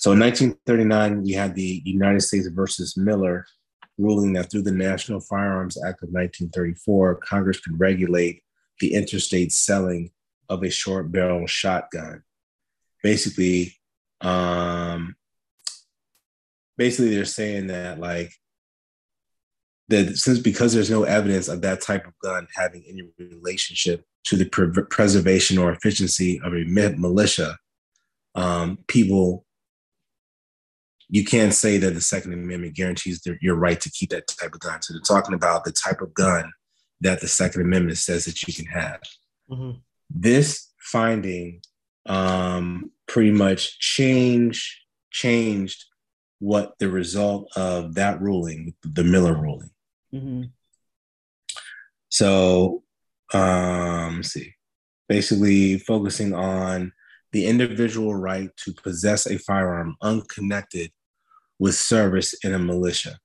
D: So in 1939, we had the United States versus Miller ruling that through the National Firearms Act of 1934, Congress could regulate the interstate selling of a short barrel shotgun basically, um, basically they're saying that like that since because there's no evidence of that type of gun having any relationship to the pre- preservation or efficiency of a militia, um, people you can't say that the Second Amendment guarantees your right to keep that type of gun. So they're talking about the type of gun that the Second Amendment says that you can have. Mm-hmm. This finding um, pretty much change changed what the result of that ruling, the Miller ruling. Mm-hmm. So, um, see, basically focusing on the individual right to possess a firearm unconnected with service in a militia.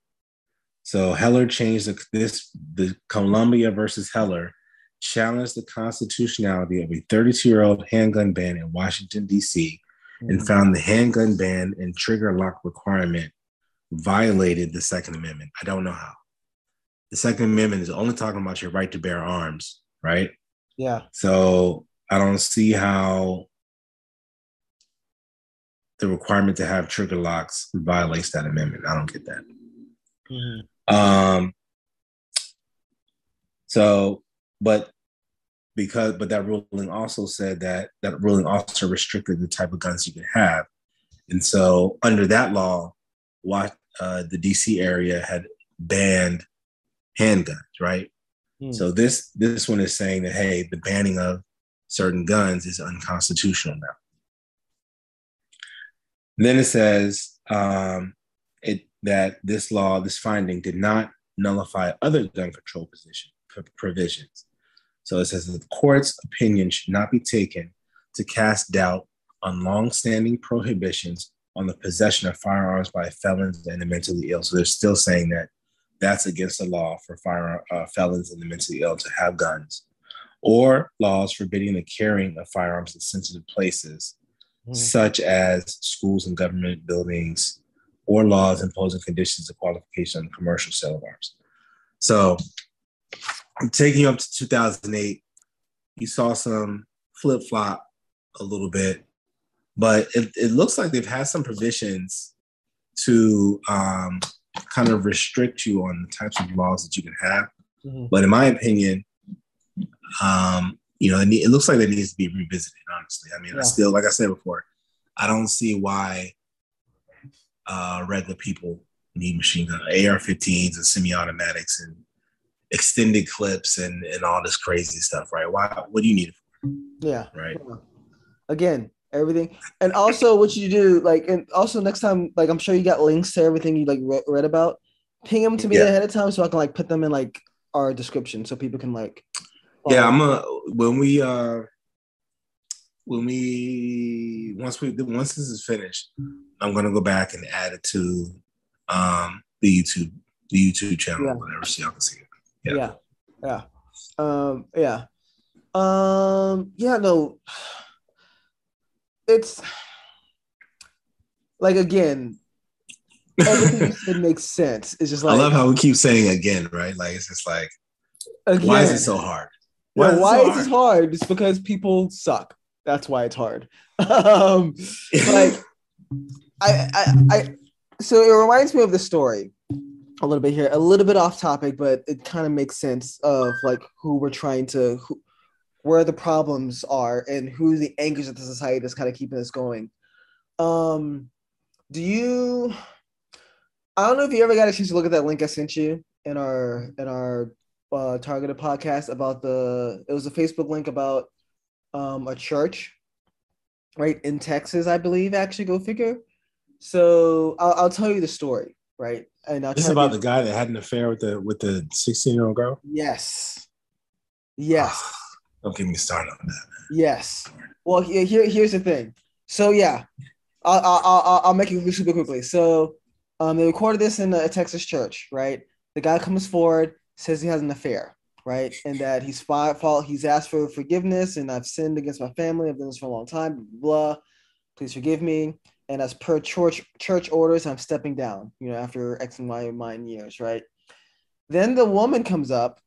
D: So Heller changed the, this the Columbia versus Heller challenged the constitutionality of a 32 year old handgun ban in Washington D.C. Mm-hmm. and found the handgun ban and trigger lock requirement violated the Second Amendment. I don't know how. The Second Amendment is only talking about your right to bear arms, right?
C: Yeah.
D: So I don't see how the requirement to have trigger locks violates that amendment. I don't get that. Mm-hmm. Um, so, but because, but that ruling also said that that ruling also restricted the type of guns you could have, and so under that law, what uh, the DC area had banned handguns, right? Mm. So this this one is saying that hey, the banning of certain guns is unconstitutional now. And then it says um, it, that this law, this finding, did not nullify other gun control position, provisions. So it says that the court's opinion should not be taken to cast doubt on longstanding prohibitions on the possession of firearms by felons and the mentally ill. So they're still saying that that's against the law for fire, uh, felons and the mentally ill to have guns, or laws forbidding the carrying of firearms in sensitive places mm-hmm. such as schools and government buildings, or laws imposing conditions of qualification on commercial sale of arms. So, taking you up to 2008, you saw some flip flop a little bit, but it, it looks like they've had some provisions to um, kind of restrict you on the types of laws that you can have. Mm-hmm. But in my opinion, um, you know, it, it, looks like it needs to be revisited. Honestly, I mean, yeah. I still, like I said before, I don't see why uh, regular people need machine gun AR-15s and semi-automatics and extended clips and and all this crazy stuff, right? Why? What do you need it for?
C: Yeah.
D: Right.
C: Yeah. Again, everything, and also what you do, like, and also next time, like, I'm sure you got links to everything you like re- read about. Ping them to me yeah. ahead of time so I can like put them in like our description so people can like
D: yeah, I'm a when we uh when we once we once this is finished, I'm gonna go back and add it to um the YouTube the YouTube channel, yeah. whatever, so y'all can see it.
C: Yeah. yeah, yeah, um, yeah, um, yeah. No, it's like again, everything you said makes sense. It's just like [laughs]
D: I love how we keep saying again, right? Like it's just like, again, why is it so hard?
C: Why, no, why is, it hard? It's because people suck. That's why it's hard. [laughs] um, like, I, I, I, so it reminds me of the story a little bit here, a little bit off topic, but it kind of makes sense of like who we're trying to, who, where the problems are, and who the anchors of the society that's kind of keeping us going. Um, do you? I don't know if you ever got a chance to look at that link I sent you in our in our uh, targeted podcast about the it was a Facebook link about um, a church right in Texas, I believe. Actually, go figure. So I'll, I'll tell you the story, right?
D: And I'll this is about the guy that had an affair with the with the sixteen year old girl.
C: Yes. Yes.
D: Don't get me started on that.
C: Yes. Well, here, here here's the thing. So yeah, I'll I'll, I'll make it super quickly. So um, they recorded this in a Texas church, right? The guy comes forward says he has an affair, right? And that he's fault he's asked for forgiveness and I've sinned against my family. I've done this for a long time, blah. Please forgive me. And as per church church orders, I'm stepping down, you know, after X and Y of mine years, right? Then the woman comes up,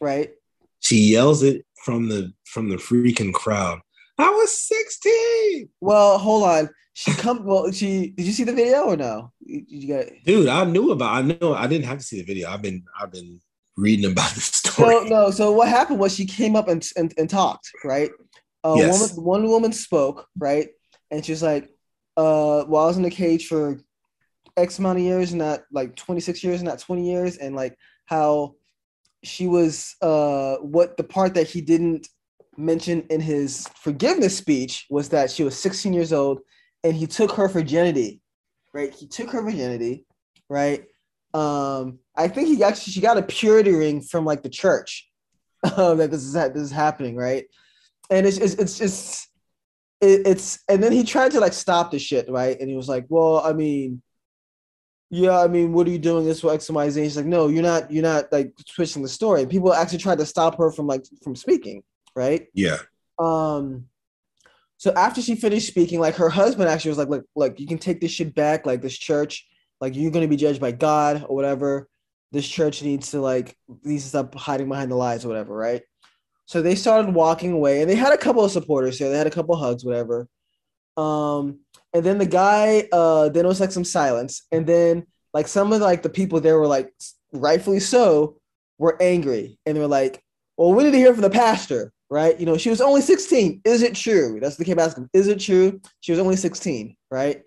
C: right?
D: She yells it from the from the freaking crowd. I was 16.
C: Well, hold on. She come. Well, she did you see the video or no? You, you got
D: Dude, I knew about. I know. I didn't have to see the video. I've been. I've been reading about the [laughs] story.
C: no, no. So what happened was she came up and and, and talked, right? Uh,
D: Yes.
C: woman, one woman spoke, right, and she's like, "Uh, well, I was in the cage for X amount of years, not like twenty six years, not twenty years, and like how she was, uh, what the part that he didn't mention in his forgiveness speech was that she was sixteen years old, and he took her virginity, right? He took her virginity, right? Um, I think he actually she got a purity ring from like the church um, [laughs] that this is ha- this is happening, right? And it's it's it's it's it, it's and then he tried to like stop the shit, right? And he was like, "Well, I mean, yeah, I mean, what are you doing this for X and She's like, "No, you're not. You're not like switching the story." People actually tried to stop her from like from speaking, right?
D: yeah.
C: um so after she finished speaking like her husband actually was like look look you can take this shit back like this church like you're going to be judged by god or whatever this church needs to like needs to stop hiding behind the lies or whatever right so they started walking away and they had a couple of supporters here they had a couple of hugs whatever um and then the guy uh then it was like some silence and then like some of like the people there were like rightfully so were angry and they were like well, we need to hear from the pastor, right? You know, she was only 16. Is it true? That's what they kept asking. Is it true? She was only 16, right?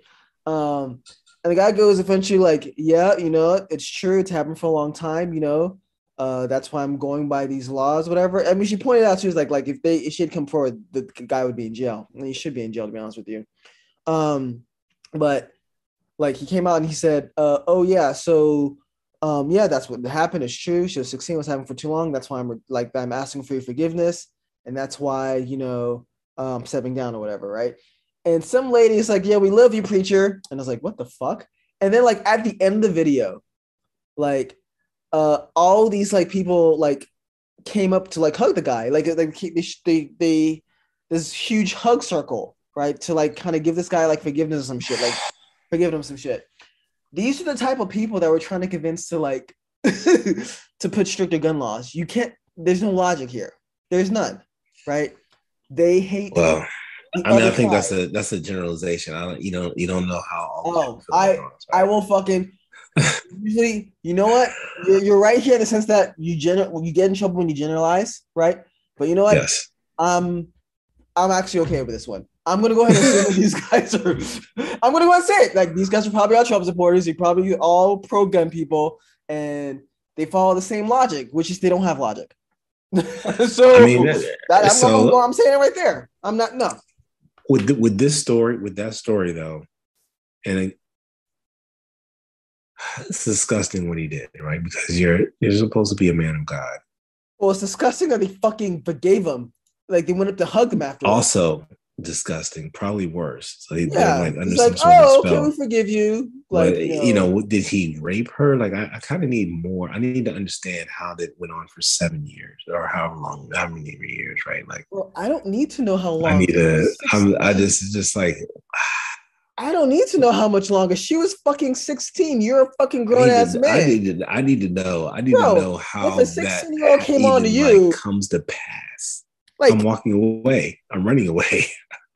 C: Um, and the guy goes eventually like, yeah, you know, it's true. It's happened for a long time, you know. Uh, that's why I'm going by these laws, whatever. I mean, she pointed out she was like, like if they if she had come forward, the guy would be in jail. And he should be in jail, to be honest with you. Um, but like he came out and he said, uh, oh yeah, so um, yeah, that's what happened. It's true. She was 16, was having for too long. That's why I'm like I'm asking for your forgiveness, and that's why you know um stepping down or whatever, right? And some lady is like, "Yeah, we love you, preacher," and I was like, "What the fuck?" And then like at the end of the video, like uh all these like people like came up to like hug the guy, like like they they they this huge hug circle, right, to like kind of give this guy like forgiveness or some shit, like forgive him some shit these are the type of people that we're trying to convince to like [laughs] to put stricter gun laws. You can't. There's no logic here. There's none, right? They hate.
D: Well, I mean, I think that's a that's a generalization. I don't. You don't. You don't know how.
C: Oh,
D: of them feel
C: I- I will fucking. Usually, you know what? You're, you're right here in the sense that you gener- you get in trouble when you generalize, right? But you know what?
D: Yes.
C: Um, I'm actually okay with this one. I'm gonna go ahead and say that these [laughs] guys are. I'm gonna go and say it. Like these guys are probably all Trump supporters. They're probably all pro gun people, and they follow the same logic, which is they don't have logic. [laughs] so
D: I mean,
C: that, I'm,
D: so-
C: I'm, I'm saying it right there. I'm not no.
D: with the, with this story, with that story though, and it's disgusting what he did, right? Because you're you're supposed to be a man of God.
C: Well, it's disgusting that they fucking forgave him. Like they went up to hug him after.
D: Also disgusting, probably worse. So he
C: yeah,
D: like under
C: it's
D: some
C: like,
D: sort
C: oh,
D: of
C: okay,
D: spell.
C: we forgive you. Like
D: But, you know, did he rape her? Like, I, I kind of need more. I need to understand how that went on for seven years or how long, how many years, right? Like,
C: Well, I don't need to know how long.
D: I need to. I'm, I just, it's just like, ah.
C: I don't need to know how much longer. She was fucking 16. You're a fucking grown ass man.
D: I need to. I need to know. I need
C: Bro,
D: to know how
C: if a
D: that
C: 16-year-old came on to you-
D: like, comes to pass.
C: like,
D: I'm walking away. I'm running away. [laughs]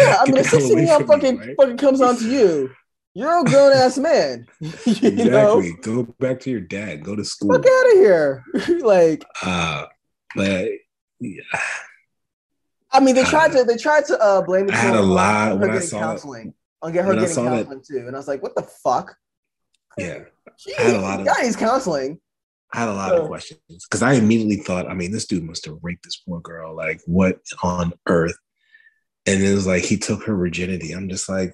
C: yeah, I mean, a
D: the
C: 16 year old
D: from me,
C: fucking
D: right?
C: fucking comes on to you. You're a grown ass man. [laughs] you
D: exactly.
C: know,
D: Go back to your dad. Go to school.
C: fuck out of here. [laughs] like,
D: Uh, but yeah,
C: I mean, they tried to they tried to uh blame
D: I had a lot when I saw it.
C: counseling. On get her
D: When
C: getting
D: saw that-
C: counseling too, and I was like, what the fuck?
D: yeah. [laughs]
C: She,
D: I had a lot of-
C: guy needs counseling.
D: I had a lot
C: So-
D: of questions because I immediately thought, I mean, this dude must have raped this poor girl. Like, what on earth? And it was like he took her virginity. I'm just like,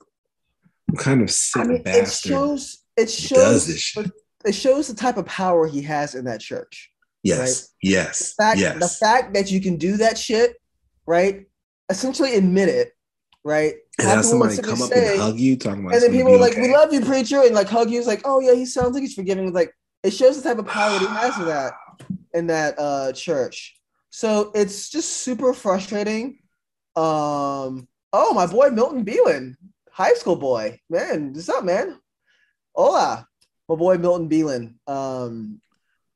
D: what kind of sick
C: I mean, it shows it
D: does
C: shows it shows the type of power he has in that church.
D: Yes, yes,
C: fact,
D: yes.
C: the fact that you can do that shit, right? Essentially admit it, right?
D: and
C: Have
D: somebody come up
C: simply
D: and hug you, talking about
C: and then people are like,
D: be
C: "We love you, preacher," and like hug you. It's like, "Oh yeah, he sounds like he's forgiving." Like it shows the type of power that he has in that in that uh church. So it's just super frustrating. Um, oh my boy Milton Beelan, high school boy, man, what's up, man? Hola, my boy Milton Beelan. Um,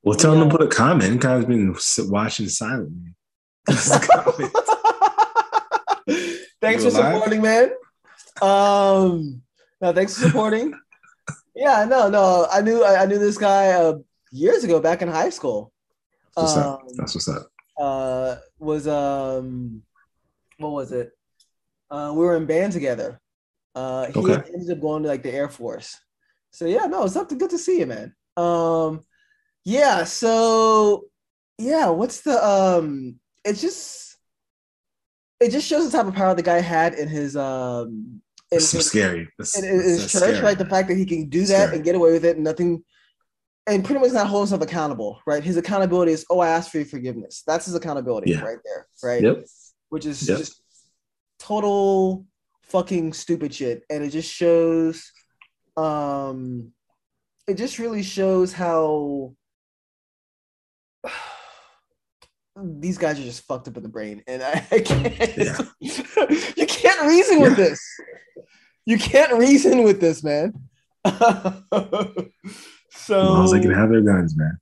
D: Well, tell him to put a comment. Guy's been watching silently. [laughs] [laughs]
C: Thanks
D: You
C: for
D: alive?
C: supporting, man. Um, no, thanks for supporting. [laughs] yeah, no, no, I knew I, I knew this guy uh, years ago, back in high school.
D: What's up?
C: Um,
D: That's what's up.
C: uh, was um, what was it? Uh, we were in band together. Uh, he
D: Okay.
C: ended up going to like the Air Force. So yeah, no, it's something good to see you, man. Um, yeah, so yeah, what's the um? It's just it just shows the type of power the guy had in his um in,
D: It's
C: in-
D: scary. That's,
C: in, in his church,
D: scary.
C: right? The fact that he can do that
D: Scary.
C: and get away with it, and nothing, and pretty much not hold himself accountable, right? His accountability is, oh, I asked for your forgiveness. That's his accountability,
D: Yeah.
C: right there, right?
D: Yep.
C: Which is
D: Yep.
C: just total fucking stupid shit, and it just shows, um, it just really shows how. These guys are just fucked up in the brain, and I, I can't.
D: Yeah. [laughs]
C: you can't reason with this. You can't reason with this, man. [laughs] so
D: I was like, can have their guns, man.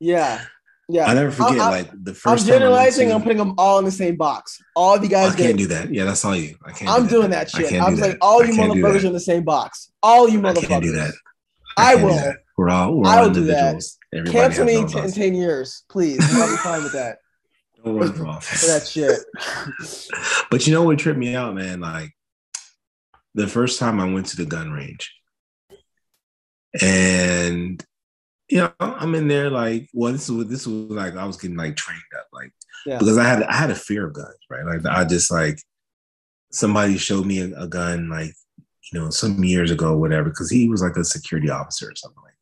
C: yeah, yeah.
D: I never forget,
C: I- I-
D: like the first I'm
C: generalizing. I'm putting them all in the same box. All of you guys
D: I can't do that. Yeah, that's all you. I can't.
C: I'm
D: do
C: doing that
D: I
C: shit.
D: can't
C: I
D: do that.
C: like, all
D: I
C: you motherfuckers are in the same box. All you
D: I
C: motherfuckers.
D: can't do that.
C: I will.
D: that. We're all we're
C: I
D: all
C: do that.
D: individuals. Everybody
C: Cancel me in
D: own
C: 10, in
D: thoughts.
C: 10 years, please. I'll be fine with that.
D: Don't run for office.
C: That shit. [laughs]
D: But you know what tripped me out, man? Like the first time I went to the gun range, and you know, I'm in there like, well, this was this was like I was getting like trained up, like
C: Yeah.
D: because I had I had a fear of guns, right? Like I just like somebody showed me a, a gun, like you know, some years ago, whatever, because he was like a security officer or something like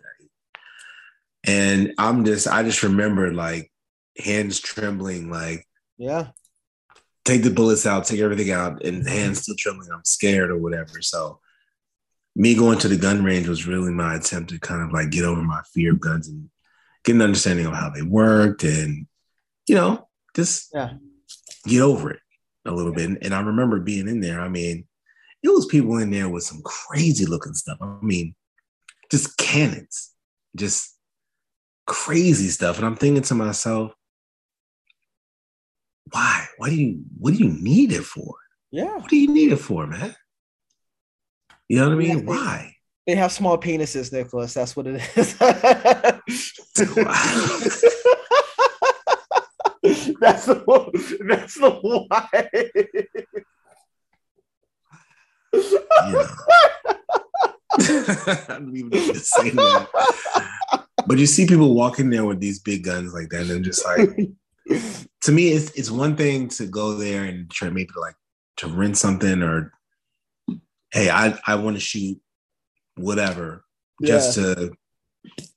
D: that. And I'm just, I just remember like hands trembling, like
C: Yeah.
D: take the bullets out, take everything out, and mm-hmm. hands still trembling. I'm scared or whatever. So me going to the gun range was really my attempt to kind of like get over my fear of guns and get an understanding of how they worked and you know, just
C: Yeah.
D: get over it a little bit. And I remember being in there. I mean, it was people in there with some crazy looking stuff. I mean, just cannons, just crazy stuff. And I'm thinking to myself, why? Why do you what do you need it for?
C: Yeah.
D: What do you need it for, man? You know what I mean?
C: they-
D: Why?
C: They have small penises, Nicholas. That's what it is. [laughs] that's the that's the why.
D: Know. [laughs] I don't even know what to say that. But you see people walking there with these big guns like that, and I'm just like, to me, it's it's one thing to go there and try maybe like to rent something or hey, I I want to shoot whatever just to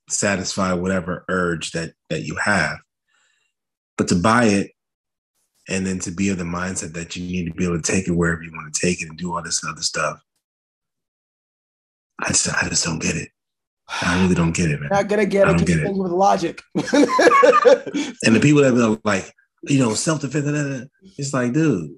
D: satisfy whatever urge that that you have. But to buy it and then to be of the mindset that you need to be able to take it wherever you want to take it and do all this other stuff. I just I just don't get it. I really don't get it, man.
C: Not gonna get
D: I
C: it
D: don't
C: because
D: get it.
C: with logic. [laughs]
D: And the people that be like, you know, self defense, it's like, dude,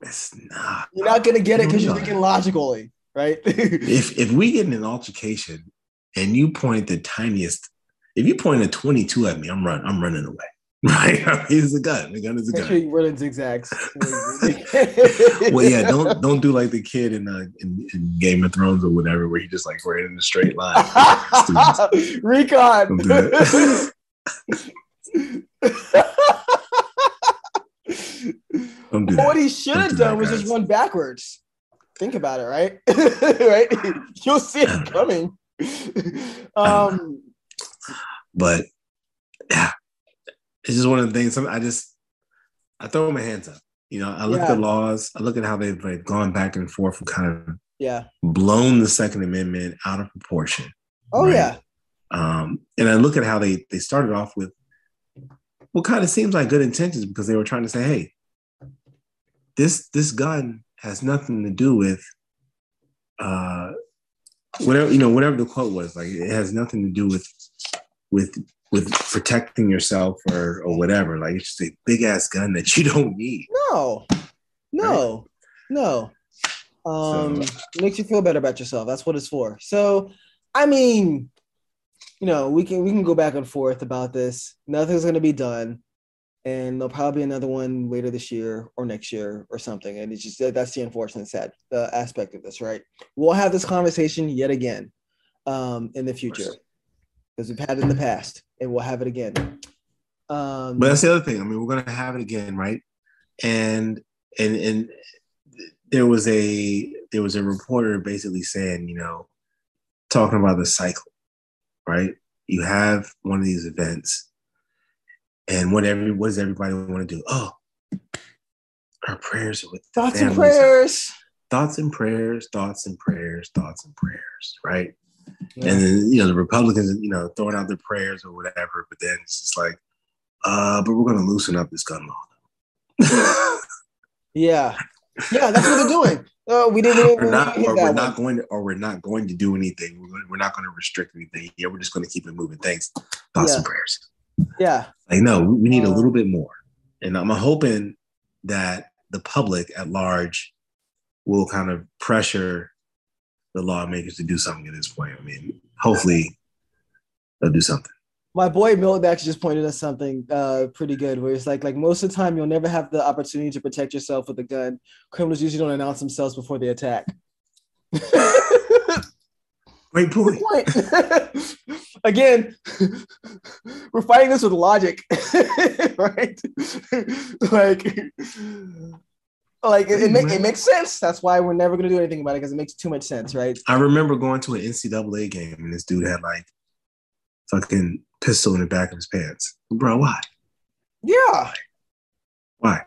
D: it's not.
C: You're not gonna get it because you're thinking logically, right? [laughs]
D: If if we get in an altercation and you point the tiniest, if you point a 22 at me, I'm run, I'm running away. [laughs] Right? he's a gun. The gun is a
C: Make sure
D: gun.
C: you run in zigzags. [laughs]
D: Well, yeah, don't [laughs] don't do like the kid in, uh, in in Game of Thrones or whatever, where he just like ran in a straight line.
C: Recon.
D: Do.
C: What he should have
D: do
C: done was just run backwards. Think about it, right? right? You'll see it coming. um,
D: But yeah, it's just one of the things. I just I throw my hands up. You know, I look at the laws. I look at how they've like, gone back and forth and kind of
C: yeah.
D: blown the Second Amendment out of proportion.
C: Oh
D: Right.
C: yeah.
D: Um, and I look at how they they started off with what kind of seems like good intentions because they were trying to say, hey, this this gun has nothing to do with uh whatever you know whatever the quote was like it has nothing to do with with with protecting yourself or or whatever like it's just a big ass gun that you [laughs] don't need
C: No. No. No. Um makes you feel better about yourself. That's what it's for. So I mean, you know, we can we can go back and forth about this. Nothing's gonna be done. and there'll probably be another one later this year or next year or something. And it's just that's the unfortunate sad uh, aspect of this, right? We'll have this conversation yet again um, in the future because we've had it in the past, and we'll have it again. Um,
D: but that's the other thing. I mean, we're gonna have it again, right? And and and there was a there was a reporter basically saying, you know, talking about the cycle, right? You have one of these events, and what every what does everybody want to do? Oh, our prayers are with
C: thoughts and prayers.
D: Thoughts and prayers, thoughts and prayers, thoughts and prayers, right? Yeah. And then you know the Republicans, you know, throwing out their prayers or whatever, but then it's just like, uh, but we're gonna loosen up this gun
C: law. [laughs] yeah, yeah, that's what they're doing. Uh, we didn't.
D: We're not, or we're not going to, or we're not going to do anything. We're, we're not going to restrict anything. Yeah, we're just going to keep it moving. Thanks. Thoughts
C: yeah.
D: and prayers.
C: Yeah.
D: Like no, we need uh, a little bit more, and I'm hoping that the public at large will kind of pressure the lawmakers to do something at this point. I mean, hopefully they'll do something
C: my boy Milton actually just pointed out something uh, pretty good, where it's like like most of the time you'll never have the opportunity to protect yourself with a gun. Criminals usually don't announce themselves before they attack. [laughs]
D: Great point.
C: point. [laughs] Again, [laughs] we're fighting this with logic, right? like, like it, it, make, it makes sense. That's why we're never gonna do anything about it because it makes too much sense, right?
D: I remember going to an NCAA game and this dude had like fucking pistol in the back of his pants. Bro, why?
C: Yeah.
D: Why?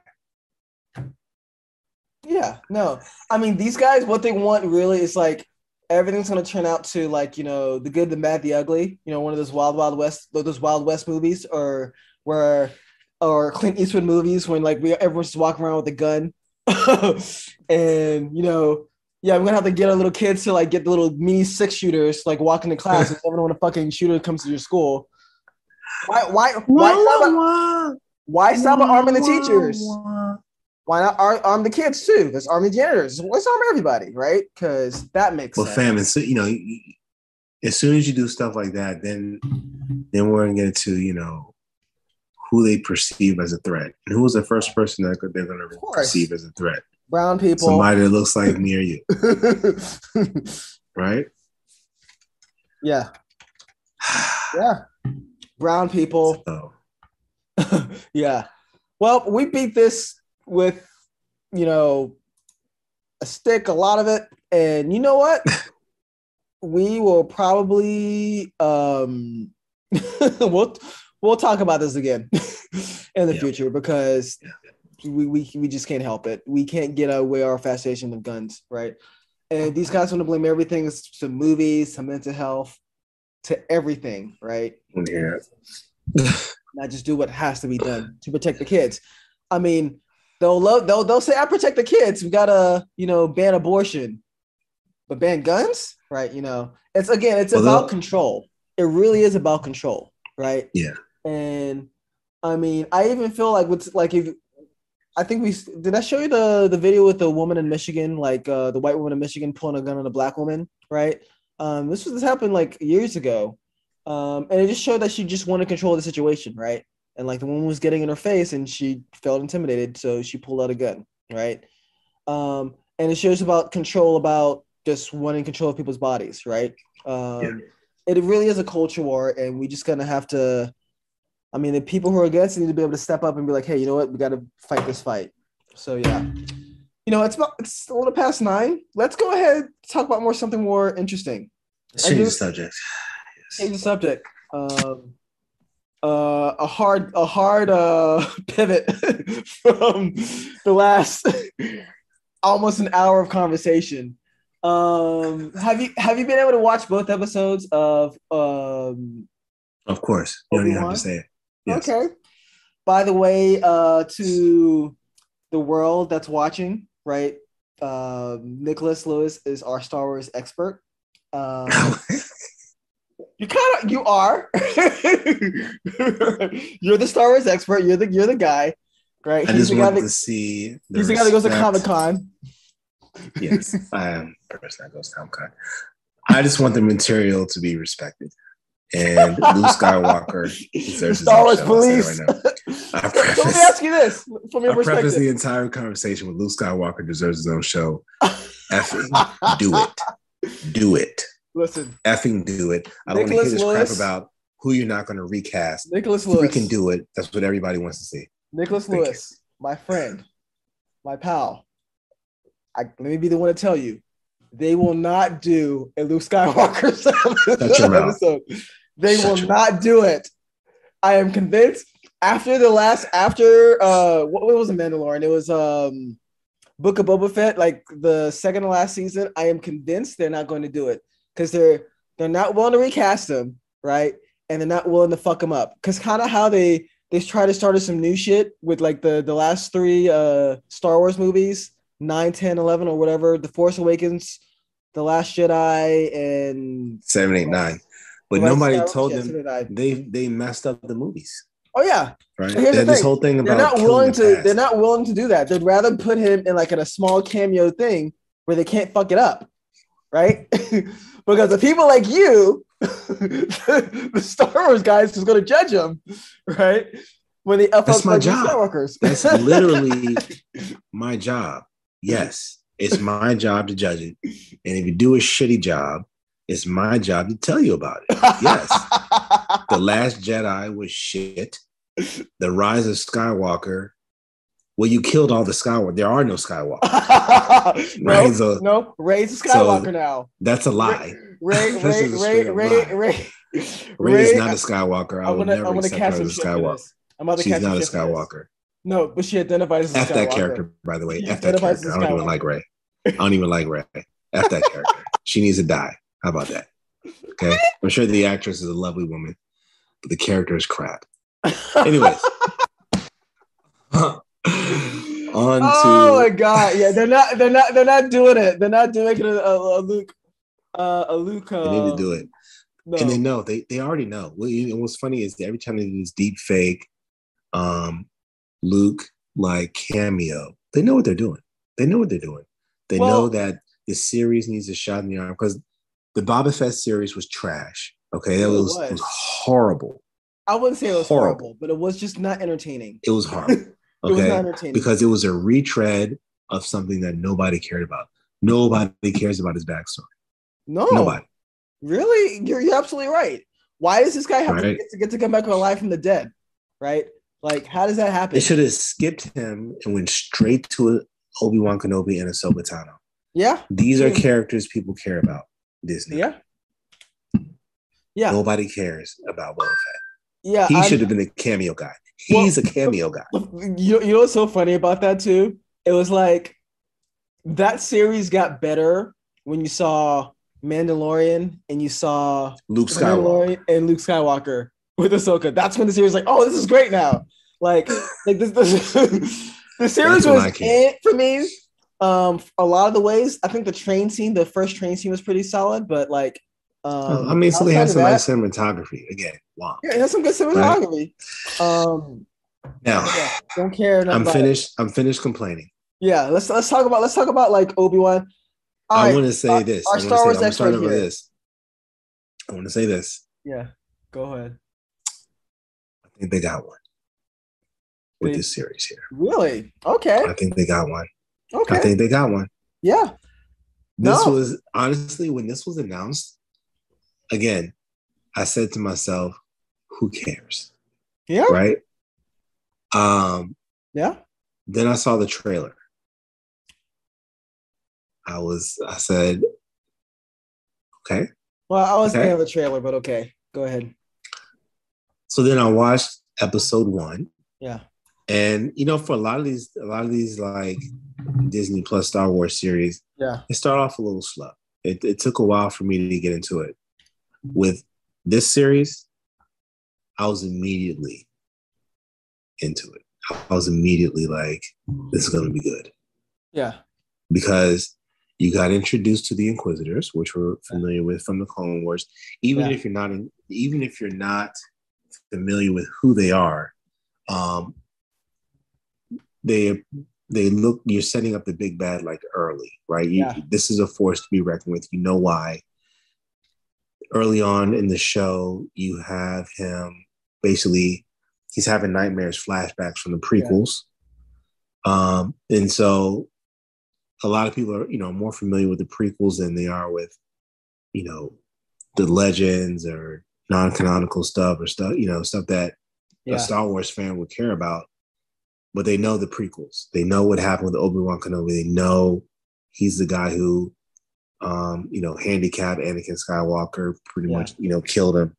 C: Yeah, no. I mean, these guys, what they want really is like everything's gonna turn out to like, you know, the good, the bad, the ugly, you know, one of those wild, wild west, those wild west movies or where or Clint Eastwood movies when like we everyone's just walking around with a gun. [laughs] and you know, yeah, I'm gonna have to get our little kids to like get the little mini six shooters, like walking to class, and everyone when a fucking shooter comes to your school. Why? Why? Why stop? Why stop arming the teachers? Why not arm the kids too? Let's arm the janitors. Let's arm everybody, right? Because that makes.
D: Well, sense. fam, and so you know, as soon as you do stuff like that, then then we're gonna get into you know who they perceive as a threat and who was the first person that they're gonna perceive as a threat.
C: Brown people.
D: Somebody that looks like me or you. [laughs] right?
C: Yeah. yeah brown people.
D: So. [laughs]
C: yeah. Well, we beat this with, you know, a stick, a lot of it. And you know what? [laughs] we will probably um we'll we'll talk about this again [laughs] in the yeah. future because yeah. we, we we just can't help it. We can't get away our fascination with guns, right? And these guys want to blame everything to movies, to mental health, to everything, right?
D: Oh, yeah.
C: Not just do what has to be done to protect the kids. I mean, they'll love they'll they'll say I protect the kids. We gotta, you know, ban abortion, but ban guns, right? You know, it's again, it's well, about control. It really is about control, right?
D: Yeah.
C: And I mean, I even feel like with like if I think we did I show you the the video with the woman in Michigan, like uh, the white woman in Michigan pulling a gun on a black woman, right? Um, this was this happened like years ago, um, and it just showed that she just wanted to control the situation, right? And like the woman was getting in her face, and she felt intimidated, so she pulled out a gun, right? Um, and it shows about control, about just wanting control of people's bodies, right? Um, yeah. It really is a culture war, and we just gonna have to. I mean, the people who are against it need to be able to step up and be like, "Hey, you know what? We got to fight this fight." So yeah you know, it's about it's a little past nine. Let's go ahead talk about more something more interesting.
D: change the subject.
C: Yes. Change the subject. Um, uh, a hard a hard uh, [laughs] pivot [laughs] from the last [laughs] almost an hour of conversation. Um, have you have you been able to watch both episodes of um?
D: Of course, you don't even have to say it.
C: Yes. Okay. By the way, uh, to the world that's watching, right? Uh, Nicholas Lewis is our Star Wars expert. Um, [laughs] you kind of you are. [laughs] you're the Star Wars expert. You're the you're the guy, right?
D: I he's just want to see.
C: he's the guy that goes to Comic Con.
D: yes, I am the person that goes to Comic Con. I just want the material to be respected. And Luke Skywalker [laughs] deserves
C: Star Wars
D: his own show. I'll say
C: police.
D: right now. I [laughs]
C: Let me ask you this from your
D: I preface
C: perspective.
D: the entire conversation with Luke Skywalker deserves his own show. Effing do it. Do it.
C: Listen,
D: Effing do it. I don't want to hear this
C: Lewis.
D: crap about who you're not going to recast.
C: Nicholas Lewis.
D: we can do it. That's what everybody wants to see.
C: Nicholas
D: Thank you.
C: Lewis, my friend, my pal. I, let me be the one to tell you, they will not do a Luke Skywalker [laughs]
D: Shut your mouth.
C: episode. They
D: Shut
C: will not do it. I am convinced. After the last, after uh, what, what was the Mandalorian? It was um, Book of Boba Fett, like the second to last season. I am convinced they're not going to do it because they're they're not willing to recast him, right? And they're not willing to fuck him up. Because kind of how they they try to start some new shit with like the the last three uh Star Wars movies, 9, 10, 11, or whatever, The Force Awakens, The Last Jedi, and
D: Seven, eight, nine. But
C: The
D: nobody told
C: yeah,
D: them
C: nine.
D: they they messed up the movies.
C: Oh yeah,
D: Right?
C: Here's the
D: this
C: thing.
D: whole thing about
C: they're
D: not
C: willing
D: the
C: to.
D: past.
C: They're not willing to do that. They'd rather put him in like in a small cameo thing where they can't fuck it up, right? [laughs] because the people like you, [laughs] the Star Wars guys, is going to judge them, right? When they up
D: That's
C: up
D: my
C: like
D: job. That's literally [laughs] my job. Yes, it's my job to judge it. And if you do a shitty job, it's my job to tell you about it. Yes. [laughs] The Last Jedi was shit. The Rise of Skywalker. Well, you killed all the Skywalker. There are no Skywalker. [laughs]
C: no,
D: Right, so-
C: no, Rey's a
D: so-
C: Skywalker now.
D: That's a lie. Rey, Rey,
C: Rey,
D: Rey.
C: Rey,
D: Rey is not a Skywalker. I
C: I'm
D: will never
C: I'm gonna
D: accept
C: catch
D: her as a Skywalker.
C: I'm about to
D: She's not a. Skywalker.
C: No, but she identifies as a
D: F that character, by the way.
C: She
D: F that character. I don't even like Rey. I don't even like Rey. F that character. She needs to die. How about that? Okay. I'm sure the actress is a lovely woman, but the character is crap. Anyways. [laughs] [laughs] On
C: oh my god! Yeah, they're not. They're not. They're not doing it. They're not doing it. A, a, a Luke. Uh, a Luke. Uh,
D: they need to do it.
C: No.
D: And they know. They they already know. Know, what's funny is that every time they do this deep fake um Luke like cameo, they know what they're doing. They know what they're doing. They
C: Well-
D: know that the series needs a shot in the arm because the Boba Fett series was trash. Okay, it
C: It
D: was,
C: was.
D: it was horrible.
C: I wouldn't say it was
D: horrible.
C: horrible, but it was just not entertaining.
D: It was horrible. [laughs]
C: It was not
D: Okay,
C: entertaining.
D: because it was a retread of something that nobody cared about. Nobody cares about his backstory.
C: no,
D: Nobody.
C: really, you're, you're absolutely right. Why does this guy have to, get to get to come back alive from the dead? Right? Like, how does that happen?
D: They should have skipped him and went straight to Obi Wan Kenobi and Ahsoka Tano.
C: Yeah,
D: These are characters people care about. Disney.
C: yeah, yeah,
D: Nobody cares about Boba Fett.
C: yeah.
D: He
C: I'm-
D: should have been a cameo guy.
C: Well-
D: He's a cameo guy. [laughs]
C: you, you know what's so funny about that too? It was like that series got better when you saw Mandalorian and you saw
D: Luke Skywalker.
C: And Luke Skywalker with Ahsoka. That's when the series like, oh, this is great now. Like, like this, this [laughs] the series was
D: I came.
C: in for me. Um, a lot of the ways. I think the train scene, the first train scene was pretty solid, but like, um,
D: I mean, so they had some
C: that-
D: nice cinematography. Again, wow.
C: Yeah, it has some good cinematography. Um,
D: Now,
C: yeah, don't care.
D: I'm
C: about it.
D: finished. I'm finished complaining.
C: Yeah, let's let's talk about let's talk about like Obi Wan.
D: I want to say
C: our-
D: this.
C: our
D: I
C: Star
D: say,
C: Wars expert here.
D: this. I want to say this.
C: Yeah, go ahead.
D: I think they got one with
C: They-
D: this series here.
C: Really? Okay.
D: I think they got one.
C: Okay.
D: I think they got one.
C: yeah.
D: This
C: No.
D: was honestly when this was announced. Again, I said to myself, "Who cares?"
C: Yeah.
D: Right? Um.
C: Yeah.
D: Then I saw the trailer. I was. I said, "Okay."
C: Well, I was
D: Okay.
C: okay. the trailer, but okay. Go ahead.
D: So then I watched episode one,
C: Yeah.
D: and you know, for a lot of these, a lot of these like Disney Plus Star Wars series,
C: Yeah.
D: it started off a little slow. It, it took a while for me to get into it. With this series, I was immediately into it. I was immediately like, this is going to be good
C: Yeah.
D: because you got introduced to the Inquisitors, which we're familiar with from the Clone Wars. Even
C: Yeah.
D: if you're not, in, even if you're not familiar with who they are, um, they they look. You're setting up the big bad like early, right? You,
C: Yeah.
D: This is a force to be reckoned with. You know why? early on in the show, you have him basically he's having nightmares, flashbacks from the prequels. Yeah. Um, and so a lot of people are, you know, more familiar with the prequels than they are with, you know, the legends or non-canonical stuff or stuff, you know, stuff that yeah. a Star Wars fan would care about. But they know the prequels. They know what happened with Obi-Wan Kenobi. They know he's the guy who um, you know, handicapped Anakin Skywalker, pretty yeah. much, you know, killed him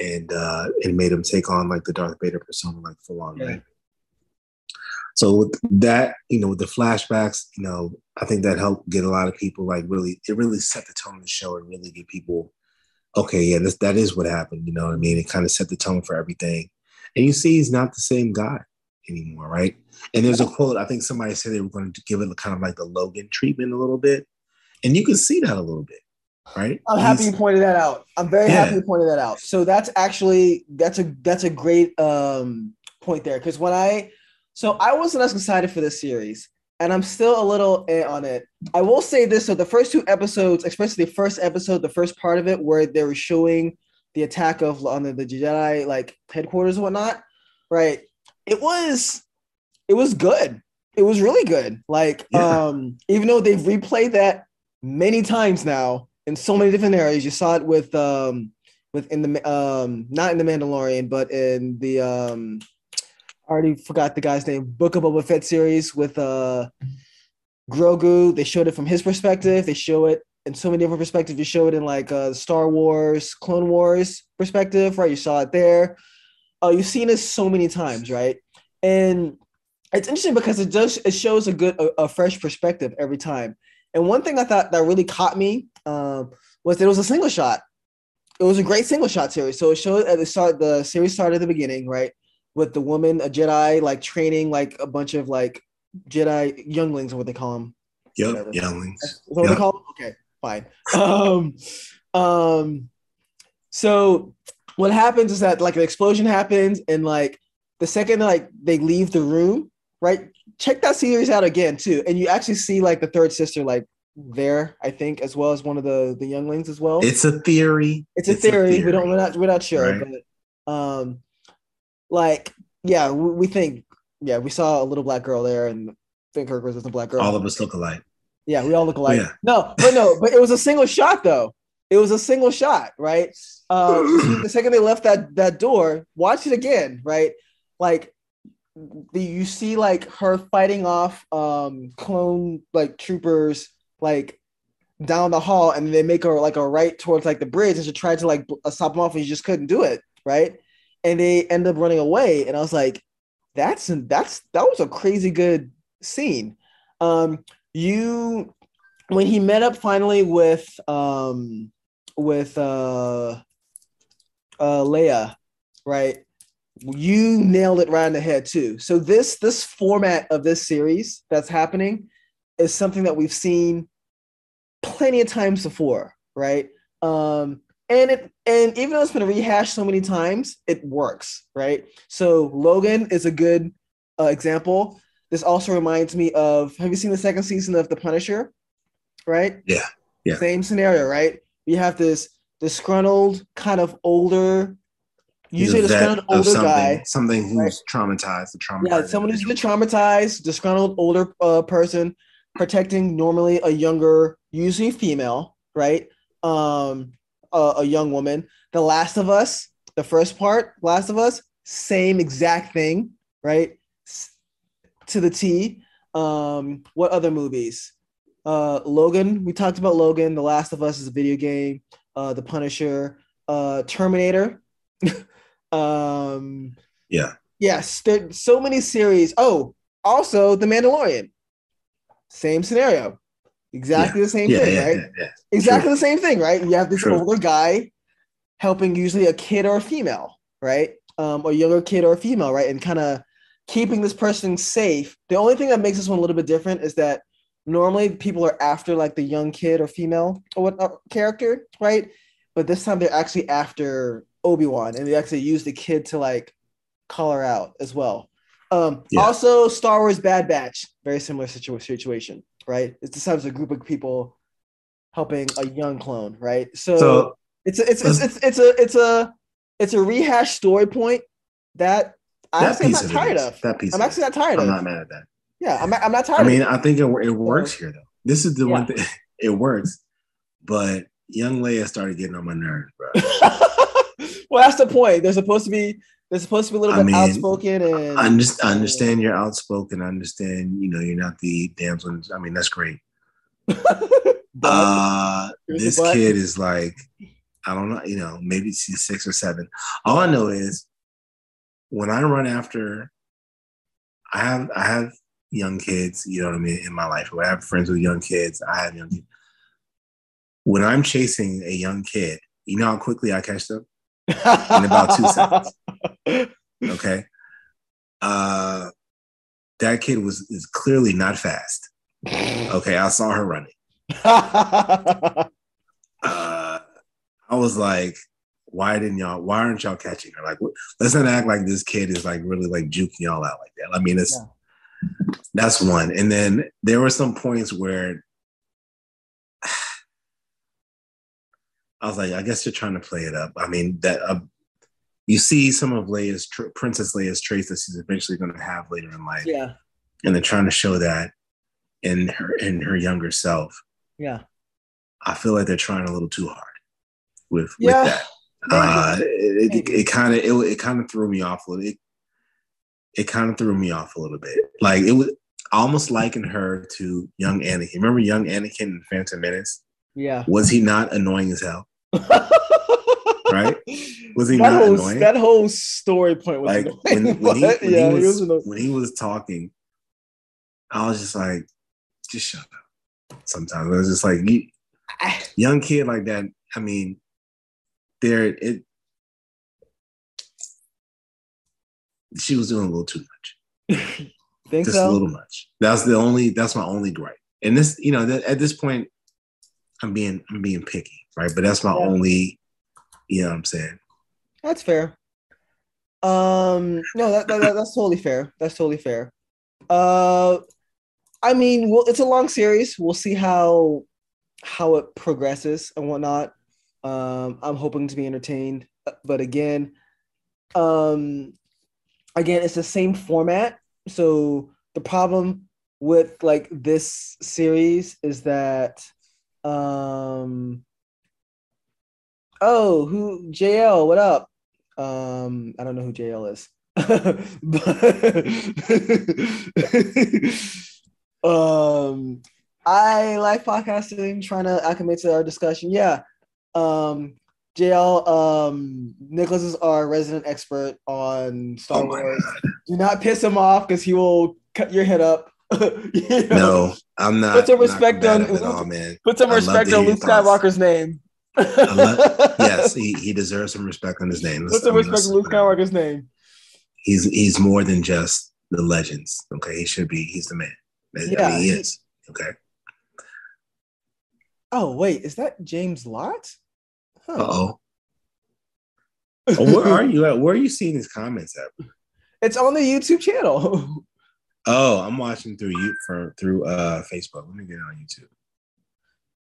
D: and uh and made him take on like the Darth Vader persona like full on, yeah. right? So with that, you know, with the flashbacks, you know, I think that helped get a lot of people like really, it really set the tone of the show and really get people, okay, yeah, this, that is what happened. You know what I mean? It kind of set the tone for everything. And you see, he's not the same guy anymore, right? And there's a quote, I think somebody said they were going to give it kind of like the Logan treatment a little bit. And you can see that a little bit, right?
C: I'm happy you pointed that out. I'm very yeah. happy you pointed that out. So that's actually that's a that's a great um point there. Cause when I so I wasn't as excited for this series, and I'm still a little eh on it. I will say this: so the first two episodes, especially the first episode, the first part of it, where they were showing the attack of on the, the Jedi like headquarters and whatnot, right? It was it was good. It was really good. Like, yeah. um, even though they've replayed that many times now in so many different areas. You saw it with um with in the um not in the Mandalorian, but in the um I already forgot the guy's name. Book of Boba Fett series with uh Grogu. They showed it from his perspective. They show it in so many different perspectives. You show it in like uh Star Wars, Clone Wars perspective, right? You saw it there. Uh, you've seen it so many times, right? And it's interesting because it does it shows a good a, a fresh perspective every time. And one thing I thought that really caught me um, was that it was a single shot. It was a great single shot series. So it showed at the start, the series started at the beginning, right? With the woman, a Jedi, like training like a bunch of like Jedi younglings, or what they call them.
D: Yep, Whatever. younglings.
C: Is what yep. they call them? Okay, fine. um, um, so what happens is that like an explosion happens, and like the second like they leave the room, right? Check that series out again too, and you actually see like the third sister like there, I think, as well as one of the the younglings as well.
D: It's a theory.
C: It's a, it's theory. a theory. We don't. We're not. We're not sure, right. but um, like yeah, we, we, think yeah, we saw a little black girl there, and think her was a black girl.
D: All of us look alike.
C: Yeah, we all look alike. Yeah. No, but no, but it was a single shot though. It was a single shot, right? Um, [clears throat] the second they left that that door, watch it again, right? Like the you see like her fighting off um clone like troopers like down the hall and they make her like a right towards like the bridge and she tried to like uh, stop them off and she just couldn't do it right and they end up running away and i was like that's that's that was a crazy good scene um you when he met up finally with um with uh uh leia right you nailed it right in the head too. So this this format of this series that's happening is something that we've seen plenty of times before, right? Um, and it and even though it's been rehashed so many times, it works, right? So Logan is a good uh, example. This also reminds me of Have you seen the second season of The Punisher? Right?
D: Yeah. Yeah.
C: Same scenario, right? You have this disgruntled, kind of older Usually, a disgruntled older
D: something,
C: guy,
D: something who's right? traumatized, the trauma
C: Yeah, someone who's been traumatized, disgruntled older uh, person, protecting normally a younger, usually female, right? Um, a, a young woman. The Last of Us, the first part, Last of Us, same exact thing, right? To the T. Um, what other movies? Uh, Logan. We talked about Logan. The Last of Us is a video game. Uh, the Punisher. Uh, Terminator. [laughs] Um,
D: yeah.
C: Yes, there's so many series. Oh, also The Mandalorian. Same scenario. Exactly yeah. the same
D: yeah,
C: thing,
D: yeah,
C: right? Exactly True. the same thing, right? You have this True. older guy helping usually a kid or a female, right? Um, or younger kid or a female, right? And kind of keeping this person safe. The only thing that makes this one a little bit different is that normally people are after like the young kid or female or what uh, character, right? But this time they're actually after Obi Wan, and they actually use the kid to like call her out as well. Um, yeah. Also, Star Wars Bad Batch, very similar situ- situation, right? It's the times a group of people helping a young clone, right? So,
D: so
C: It's a, it's, it's it's it's a it's a it's a rehash story point that I'm actually not
D: of
C: tired
D: it is.
C: of.
D: That piece.
C: I'm actually not tired
D: I'm
C: of.
D: not mad at that.
C: Yeah, I'm I'm not tired.
D: I mean,
C: of
D: I think it, it works here though. This is the one
C: Yeah.
D: thing. [laughs] It works, but young Leia started getting on my nerves, bro. [laughs]
C: well, that's the point. They're supposed to be they're supposed to be a little
D: I
C: bit
D: mean,
C: outspoken and
D: I understand, I understand you're outspoken. I understand, you know, you're not the damsel. I mean, that's great. [laughs]
C: but
D: Uh, this kid is like, I don't know, you know, maybe she's six or seven. All I know is when I run after, I have I have young kids, you know what I mean, in my life. When I have friends with young kids, I have young kids. When I'm chasing a young kid, you know how quickly I catch them? In about two seconds. [laughs] Okay. Uh that kid was is clearly not fast. Okay, I saw her running. uh, I was like, why didn't y'all? Why aren't y'all catching her? Like, let's not act like this kid is like really like juking y'all out like that. I mean, it's that's one. And then there were some points where I was like, I guess you're trying to play it up. I mean, that uh, you see some of Leia's tr- Princess Leia's traits that she's eventually going to have later in life,
C: yeah,
D: and they're trying to show that in her in her younger self.
C: yeah,
D: I feel like they're trying a little too hard with,
C: Yeah,
D: with [laughs] that. Uh, it it, kind of it, it kind of threw me off a little. It, it kind of threw me off a little bit. Like it was I almost likened her to young Anakin. Remember young Anakin in Phantom Menace?
C: yeah.
D: Was he not annoying as hell? [laughs] Right? Was he
C: that
D: not
C: whole,
D: annoying?
C: That whole story point was
D: like
C: annoying,
D: when, [laughs] when, he, when,
C: yeah,
D: he
C: he
D: was,
C: was annoying.
D: when he was talking, I was just like, just shut up. Sometimes I was just like, you, young kid like that. I mean, there it. She was doing a little too much, [laughs]
C: Think
D: just
C: so?
D: a little much. That's the only. That's my only gripe. And this, you know, that, at this point, I'm being I'm being picky, right? But that's my
C: Yeah.
D: only. You know what I'm saying?
C: That's fair. Um, no, that, that, that- that's totally fair. That's totally fair. Uh, I mean, well, it's a long series. We'll see how how it progresses and whatnot. Um, I'm hoping to be entertained, but again, um, again, it's the same format. So the problem with like this series is that, um, oh, who JL? What up? Um, I don't know who JL is. [laughs] but [laughs] um I like podcasting, trying to acclimate to our discussion. Yeah. Um JL, um, Nicholas is our resident expert on Star
D: Oh
C: Wars. Do not piss him off because he will cut your head up. [laughs] You know?
D: No, I'm not.
C: Put some respect on-
D: all, man.
C: Put some
D: I'd
C: respect on Luke. Skywalker's name.
D: Love- [laughs] Yes, he, he deserves some respect on his name.
C: Put
D: Let's-
C: some
D: I mean,
C: respect on Luke Skywalker's name.
D: He's he's more than just the legends. Okay, he should be. He's the man. I
C: Yeah,
D: mean, he
C: he-
D: is. Okay.
C: Oh wait, is that James Lott? Huh.
D: Uh oh. Oh, where are you at? Where are you seeing these comments at? [laughs]
C: It's on the YouTube channel. [laughs]
D: Oh, I'm watching through you for through uh Facebook. Let me get it on YouTube.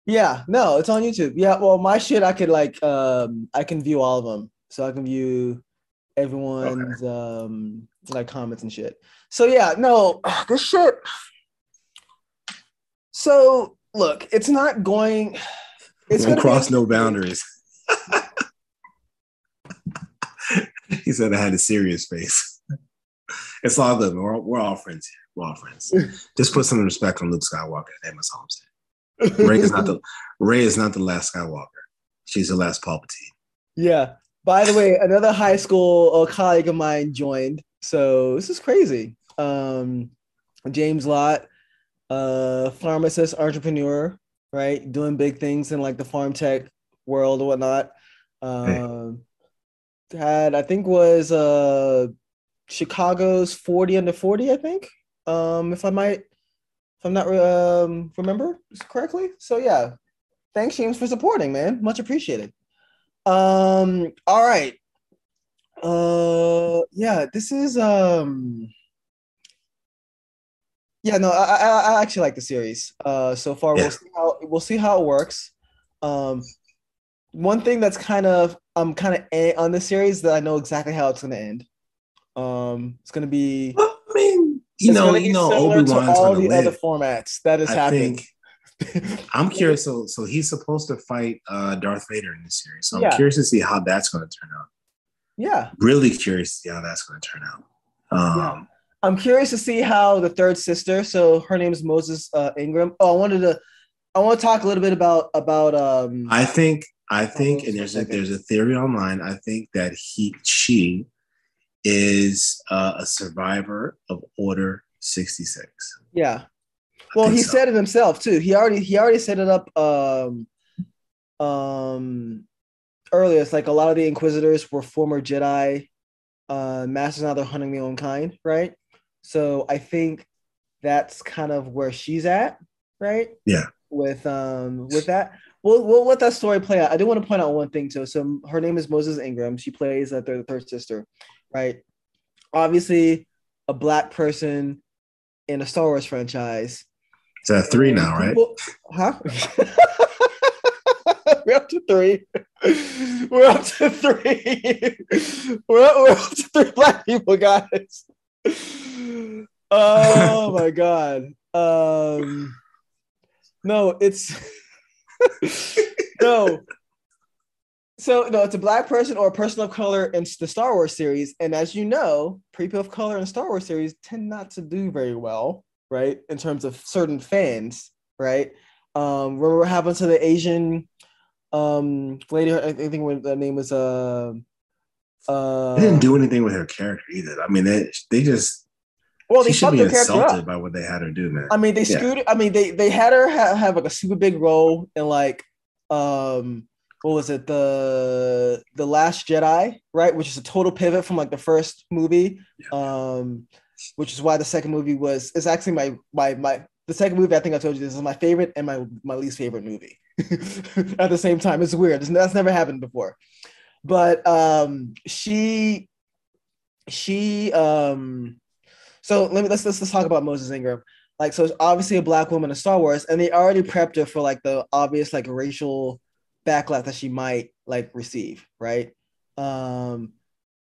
C: Yeah, no, it's on YouTube. Yeah, well, my shit, I could like, um, I can view all of them, so I can view everyone's um like comments and shit. So yeah, no, [sighs] this shit. So look, it's not going. It's
D: Don't
C: gonna
D: cross
C: be,
D: no boundaries. [laughs] he said I had a serious face. it's all good. We're, we're all friends here. We're all friends. [laughs] Just put some respect on Luke Skywalker. That's all I'm saying. Rey is not the [laughs] Rey is not the last Skywalker. She's the last Palpatine.
C: Yeah. By the way, another high school colleague of mine joined. So this is crazy. Um, James Lott, uh, pharmacist, entrepreneur, right? Doing big things in like the farm tech world or whatnot. Um, had I think was uh Chicago's 40 under 40, I think. Um, if I might, I'm not um remember correctly. So yeah, thanks James for supporting, man. Much appreciated. Um, all right. Uh yeah, this is um yeah, no, I, I I actually like the series. Uh so far
D: Yeah.
C: we'll see how we'll see how it works. Um one thing that's kind of I'm kind of a on the series that I know exactly how it's gonna end. Um, it's gonna be.
D: I mean, you
C: it's
D: know, you know, Obi Wan's
C: all the other
D: live.
C: formats that has
D: I
C: happened.
D: think I'm curious. So, so he's supposed to fight uh, Darth Vader in this series. So I'm
C: Yeah.
D: curious to see how that's going to turn out.
C: yeah,
D: Really curious to see how that's going to turn out. Um,
C: Yeah. I'm curious to see how the third sister. So her name is Moses uh, Ingram. Oh, I wanted to. I want to talk a little bit about about. um
D: I think, I think, and there's
C: a
D: there's a theory online. I think that he, she, is uh, a survivor of Order 66.
C: Yeah. Well, he
D: so.
C: said it himself too. He already he already set it up um um earlier. It's like a lot of the Inquisitors were former Jedi uh masters now they're hunting their own kind, right? So I think that's kind of where she's at, right?
D: Yeah.
C: With um with that. We'll, we'll let that story play out. I do want to point out one thing too. So her name is Moses Ingram. She plays uh, the third sister, right? Obviously, a black person in a Star Wars franchise.
D: It's at three now, right?
C: Huh? [laughs] we're up to three. We're up to three. We're up, we're up to three black people, guys. Oh [laughs] my god. Um no, it's [laughs] no. So no, it's a black person or a person of color in the Star Wars series, and as you know, people of color in Star Wars series tend not to do very well, right? In terms of certain fans, right? Um, remember what happened to the Asian um lady? I think what the name was uh uh.
D: They didn't do anything with her character either. I mean, they they just
C: well. They
D: should be insulted
C: up.
D: by what they had her do, man.
C: I mean, they
D: Yeah.
C: screwed. I mean, they they had her have, have like a super big role in like um what was it the the Last Jedi, right? Which is a total pivot from like the first movie. Um, which is why the second movie was it's actually my my my the second movie. I think I told you this is my favorite and my my least favorite movie [laughs] at the same time. It's weird. It's, that's never happened before. But um, she she um so let me let's let's, let's talk about Moses Ingram. Like, so it's obviously a black woman in Star Wars, and they already prepped her for like the obvious like racial backlash that she might like receive, right? Um,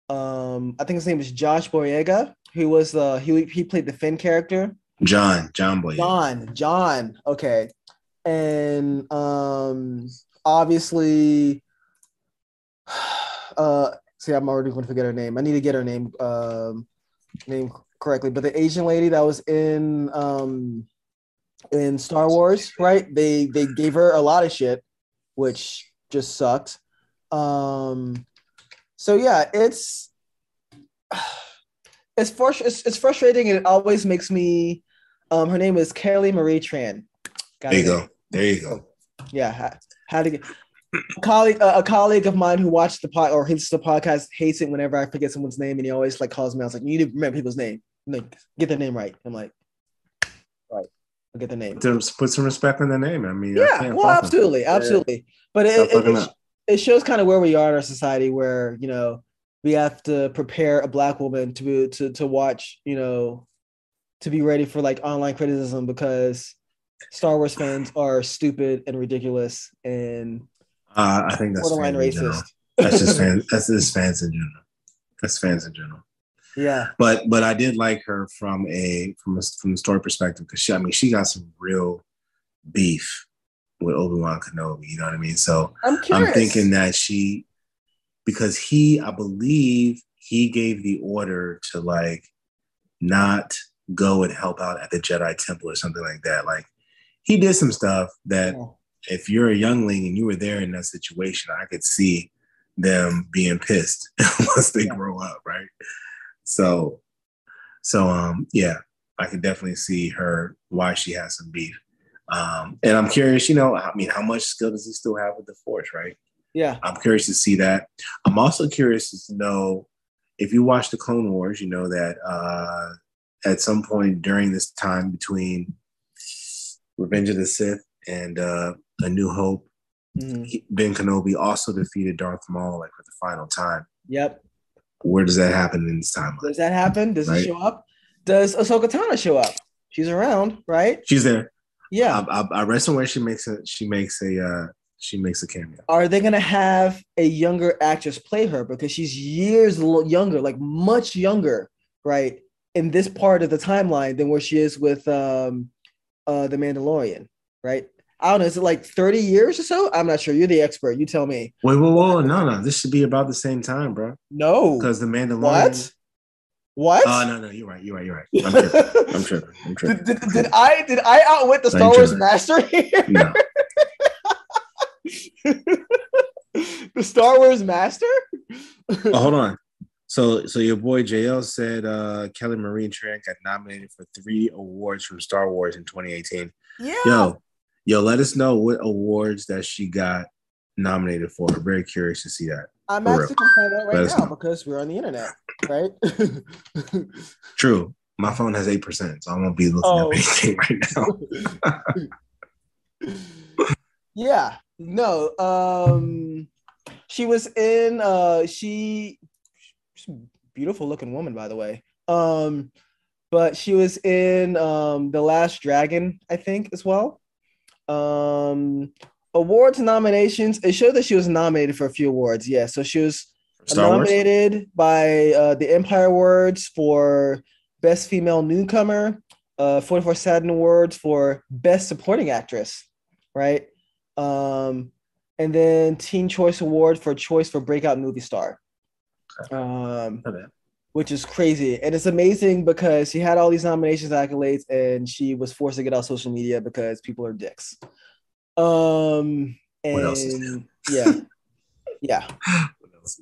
C: um, I think his name is Josh Boyega, who was the he he played the Finn character.
D: John, John Boy.
C: John, John, okay, and um, obviously, [sighs] uh, see, I'm already going to forget her name. I need to get her name um name correctly, but the Asian lady that was in um in Star Wars, right? They they gave her a lot of shit, which just sucked. Um, so yeah, it's [sighs] it's frust- it's, it's frustrating, and it always makes me. Um, her name is Kelly Marie Tran. Got
D: There you go. There you go.
C: Yeah, how to get a colleague, uh, a colleague of mine who watched the pod or hits the podcast hates it whenever I forget someone's name, and he always like calls me. I was like, "You need to remember people's name. Like, get their name right." I'm like, "Right, I'll get the name."
D: To put some respect on the name. I mean, I
C: Yeah,
D: can't
C: well,
D: fault them.
C: absolutely, absolutely. But it, it, it, it shows kind of where we are in our society, where you know we have to prepare a black woman to be to to watch, you know, to be ready for like online criticism because Star Wars fans are stupid and ridiculous and
D: Uh, I think that's
C: borderline
D: in
C: racist.
D: That's just [laughs] fans. That's just fans in general. That's fans in general.
C: Yeah,
D: But but I did like her from a from a from the story perspective because she I mean she got some real beef with Obi Wan Kenobi. You know what I mean? So
C: I'm.
D: I'm thinking that she because he I believe he gave the order to like not go and help out at the Jedi Temple or something like that. Like he did some stuff that
C: Yeah.
D: if you're a youngling and you were there in that situation, I could see them being pissed [laughs] once they
C: Yeah.
D: grow up, right? So, so um, yeah, I can definitely see her why she has some beef. Um, and I'm curious, you know, I mean, how much skill does he still have with the Force, right?
C: Yeah,
D: I'm curious to see that. I'm also curious to know if you watch the Clone Wars, you know that uh, at some point during this time between Revenge of the Sith and uh, A New Hope,
C: Mhm.
D: Ben Kenobi also defeated Darth Maul like for the final time.
C: Yep.
D: Where does that happen in this timeline?
C: Does that happen? Does
D: Right.
C: it show up? Does Ahsoka Tano show up? She's around, right?
D: She's there.
C: Yeah.
D: I, I, I read somewhere she makes a she makes a uh, she makes a cameo.
C: Are they gonna have a younger actress play her because she's years younger, like much younger, right? In this part of the timeline than where she is with um uh the Mandalorian, right? I don't know, is it like 30 years or so? I'm not sure. You're the expert. You tell me.
D: Wait, whoa, whoa, no, no. This should be about the same time, bro.
C: No.
D: Because the Mandalorian.
C: What? What?
D: Oh no, no, you're right. You're right. You're right. I'm tripping. I'm tripping. I'm [laughs] tripping.
C: did, did, did I did I outwit the Star Wars master here?
D: No. [laughs]
C: the Star Wars master?
D: Oh, hold on. So, so your boy JL said uh, Kelly Marie Tran got nominated for three awards from Star Wars in 2018.
C: yeah.
D: Yo, yo, let us know what awards that she got nominated for. I'm very curious to see that.
C: I'm
D: For
C: actually find out right now
D: know.
C: because we're on the internet, right? [laughs]
D: True. My phone has eight percent, so I won't be looking
C: Oh.
D: up anything right now. [laughs]
C: yeah. No. Um she was in uh she she's a beautiful looking woman, by the way. Um, but she was in um The Last Dragon, I think, as well. Um awards nominations. It showed that she was nominated for a few awards. Yeah. So she was
D: Star Wars.
C: nominated by uh, the Empire Awards for Best Female Newcomer, uh, 44 Saturn Awards for Best Supporting Actress, right? Um, and then Teen Choice Award for Choice for Breakout Movie Star, um,
D: Not bad.
C: Which is crazy. And it's amazing because she had all these nominations, accolades, and she was forced to get off social media because people are dicks. Um, and
D: What else is
C: yeah, yeah
D: What else?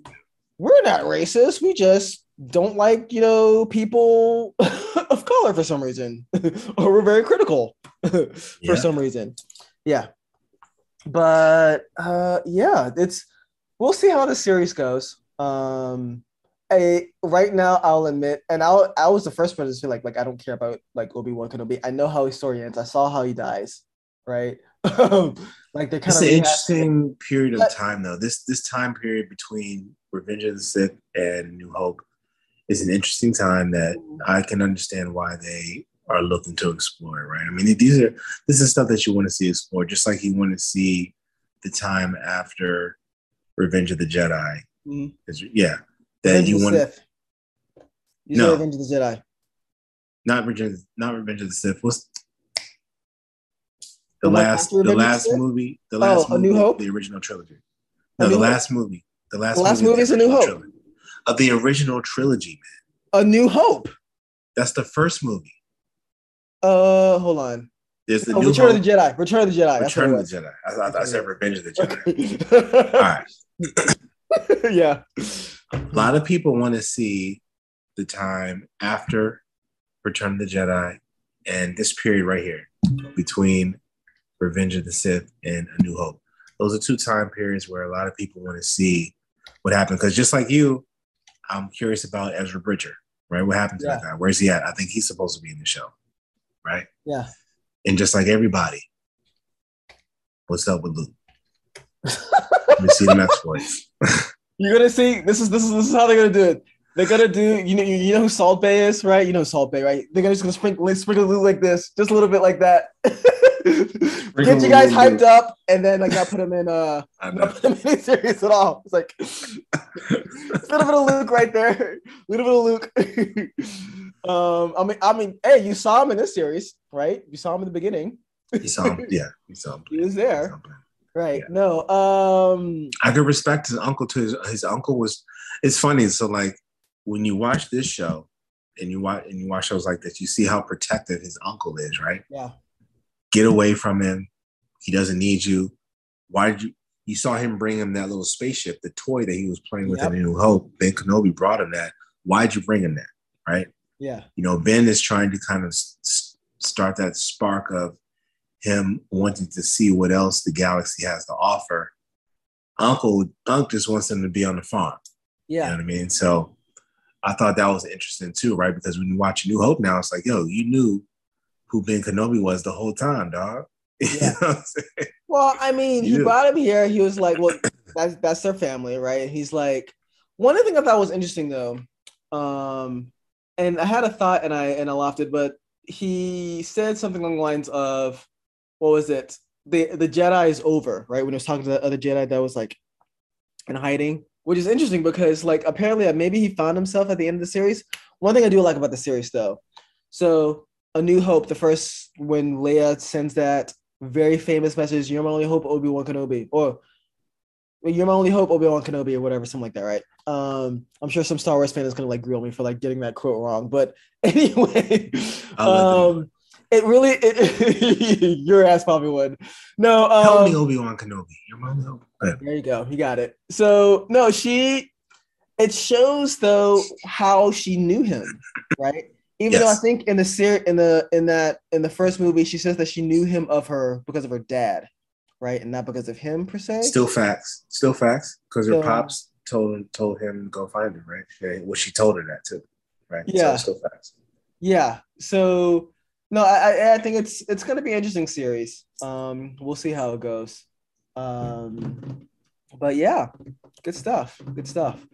C: we're not racist. We just don't like, you know, people [laughs] of color for some reason, [laughs] or we're very critical [laughs] for
D: Yeah.
C: some reason. Yeah, but uh, yeah, it's we'll see how the series goes. Um, I, right now, I'll admit, and I I was the first person to feel like like I don't care about like Obi Wan Kenobi. I know how his story ends. I saw how he dies. Right, [laughs] like they're kind
D: It's
C: of
D: an interesting period of
C: But-
D: time, though. This this time period between Revenge of the Sith and New Hope is an interesting time that I can understand why they are looking to explore. Right? I mean, these are this is stuff that you want to see explored, just like you want to see the time after Revenge of the Jedi.
C: Mhm.
D: Is- Yeah, that
C: Revenge
D: you want
C: Sith. You
D: No.
C: Revenge of the Jedi.
D: not Revenge, not Revenge of the Sith. What's the
C: The
D: last the last movie? The last
C: Oh, A New
D: movie,
C: Hope?
D: the original trilogy. No, the
C: Hope.
D: last movie. The last
C: The last
D: movie,
C: movie is A New Hope.
D: trilogy. Of the original trilogy, man.
C: A New Hope.
D: That's the first movie.
C: Uh, hold on.
D: There's the
C: Oh,
D: New
C: Return
D: Hope,
C: of the Jedi. Return of the Jedi.
D: Return of the Jedi. I thought I said Revenge of the Jedi. [laughs] All right. [laughs]
C: yeah.
D: A lot of people want to see the time after Return of the Jedi and this period right here between Revenge of the Sith and A New Hope. Those are two time periods where a lot of people want to see what happened. Because just like you, I'm curious about Ezra Bridger, right? What happened to that guy? Where's he at? I think he's supposed to be in the show, right?
C: Yeah.
D: And just like everybody, what's up with Luke? [laughs] Let me see the next voice. [laughs]
C: You're gonna see. This is this is this is how they're gonna do it. They're gonna do. You know. You, you know who Salt Bae is, right? You know Salt Bae, right? They're gonna just gonna sprinkle sprinkle like this, just a little bit like that. [laughs] Get you guys hyped up, and then like not put him in. Uh, not put him in any [laughs] series at all. It's like a little bit of Luke right there. A little bit of Luke. [laughs] um, I mean, I mean, hey, you saw him in this series, right? You saw him in the beginning.
D: You saw him, yeah, you saw him.
C: He was there. Right?
D: Yeah.
C: No, um,
D: I could respect his uncle to his, his uncle was. It's funny. So like when you watch this show and you watch and you watch shows like this, you see how protective his uncle is. Right?
C: yeah,
D: Get away from him. He doesn't need you. Why did you? You saw him bring him that little spaceship, the toy that he was playing with
C: Yep.
D: in New Hope. Ben Kenobi brought him that. Why'd you bring him that? Right?
C: yeah,
D: you know, Ben is trying to kind of s- start that spark of him wanting to see what else the galaxy has to offer. Uncle Unc just wants him to be on the farm. You know
C: yeah,
D: what I mean? So I thought that was interesting too, right? Because when you watch New Hope now, it's like, yo, you knew who Ben Kenobi was the whole time, dog. [laughs] You
C: Yeah.
D: know what I'm saying?
C: Well, I mean, he
D: Yeah.
C: brought him here. He was like, "Well, that's that's their family, right?" He's like, one of the things I thought was interesting though, um, and I had a thought and I and I laughed it, but he said something along the lines of, "What was it? the the Jedi is over, right? When he was talking to the other Jedi that was like in hiding, which is interesting because like apparently uh, maybe he found himself at the end of the series. One thing I do like about the series though, so A New Hope, the first when Leia sends that very famous message, "You're my only hope, Obi Wan Kenobi," or "You're my only hope, Obi Wan Kenobi," or whatever, something like that, right? Um, I'm sure some Star Wars fan is gonna like grill me for like getting that quote wrong, but [laughs] anyway, um, it really it, [laughs] your ass probably would. No, um,
D: Help me, Obi Wan Kenobi. Your mom help.
C: there you go. You got it. So no, she. It shows though how she knew him, right? Even though I think in the ser- in the in that in the first movie, she says that she knew him of her because of her dad, right, and not because of him per se.
D: Still facts. Still facts. Because her pops told told him to go find her, right? Yeah, well, she told her that too, right?
C: Yeah.
D: So still facts.
C: Yeah. So no, I I- think it's it's gonna be an interesting series. Um, we'll see how it goes. Um, but yeah, good stuff. Good stuff.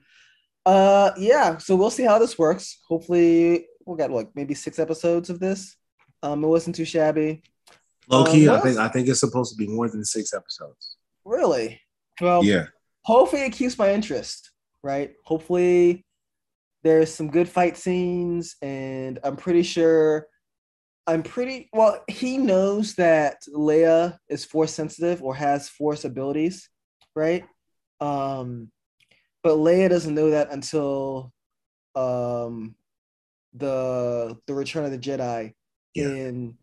C: Uh, yeah. So we'll see how this works. Hopefully, we'll get like maybe six episodes of this. Um, it wasn't too shabby.
D: Low key,
C: Um,
D: I think I think it's supposed to be more than six episodes.
C: Really. Well,
D: Yeah.
C: hopefully it keeps my interest, right? Hopefully there's some good fight scenes, and I'm pretty sure I'm pretty well, he knows that Leia is force sensitive or has force abilities, right? Um, but Leia doesn't know that until um the the Return of the Jedi
D: Yeah.
C: in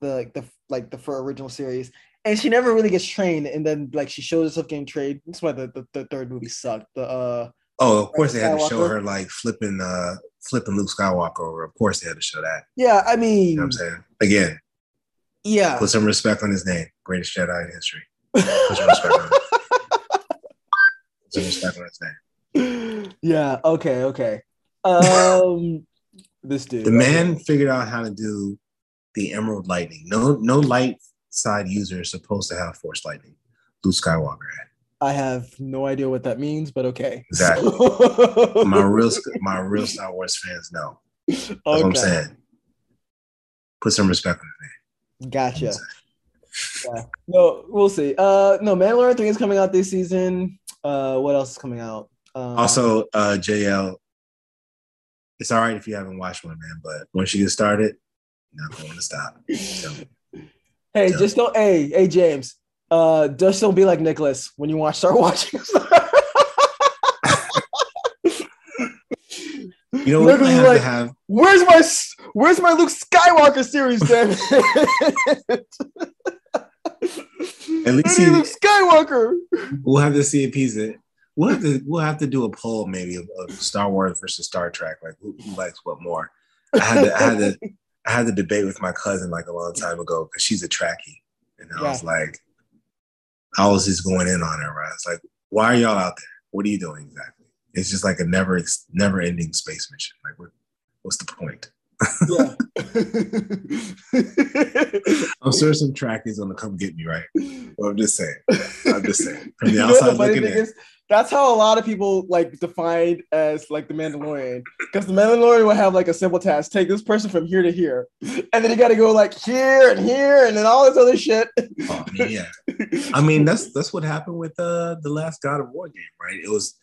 C: the like the like the for original series and she never really gets trained and then like she shows herself getting trained that's why the, the, the third movie sucked the uh
D: Oh, of course they had to show her like flipping uh flipping Luke Skywalker over. Of course they had to show that.
C: yeah i
D: You
C: mean
D: know what I'm saying? Again,
C: yeah
D: put some respect on his name. Greatest Jedi in history. [laughs] Put some respect on some respect on his name.
C: yeah okay okay um [laughs] this dude
D: The man figured out how to do the Emerald Lightning. No, no light side user is supposed to have Force Lightning. Luke Skywalker had.
C: I have no idea what that means but okay [laughs]
D: Exactly.
C: So-
D: My real, my real Star Wars fans know. That's what I'm saying. Put some respect on name.
C: Gotcha. Yeah. No, we'll see. Uh, no, Mandalorian three is coming out this season. Uh, what else is coming out? Um,
D: Also, uh, JL, it's all right if you haven't watched one, man, but once you get started, you're not going to stop. [laughs]
C: Hey,
D: yeah.
C: just don't. Hey, hey, James. Uh, don't be like Nicholas when you watch. Start [laughs] watching.
D: you know,
C: Nicholas
D: might have
C: like,
D: to have
C: Where's my Where's my Luke Skywalker series, then?
D: At least
C: I
D: he-
C: Luke Skywalker.
D: We'll have to see if he's a. We'll have to. We'll have to do a poll maybe of, of Star Wars versus Star Trek. Like who, who likes what more? I had to. I had to. [laughs] I had the debate with my cousin like a long time ago because she's a Trekkie, and I was like, I was just going in on her. Right? It's like, why are y'all out there? What are you doing exactly? It's just like a never, never ending space mission. Like, what, what's the point?
C: Yeah. [laughs]
D: I'm sure some Trekkies gonna come get me, right? Well, I'm just saying. I'm just saying. From the [laughs]
C: You
D: outside looking in.
C: is? That's how a lot of people like defined as like the Mandalorian. Because the Mandalorian will have like a simple task: take this person from here to here, and then you got to go like here and here, and then all this other shit.
D: Oh, I mean, yeah. I mean, that's that's what happened with uh the last God of War game, right? It was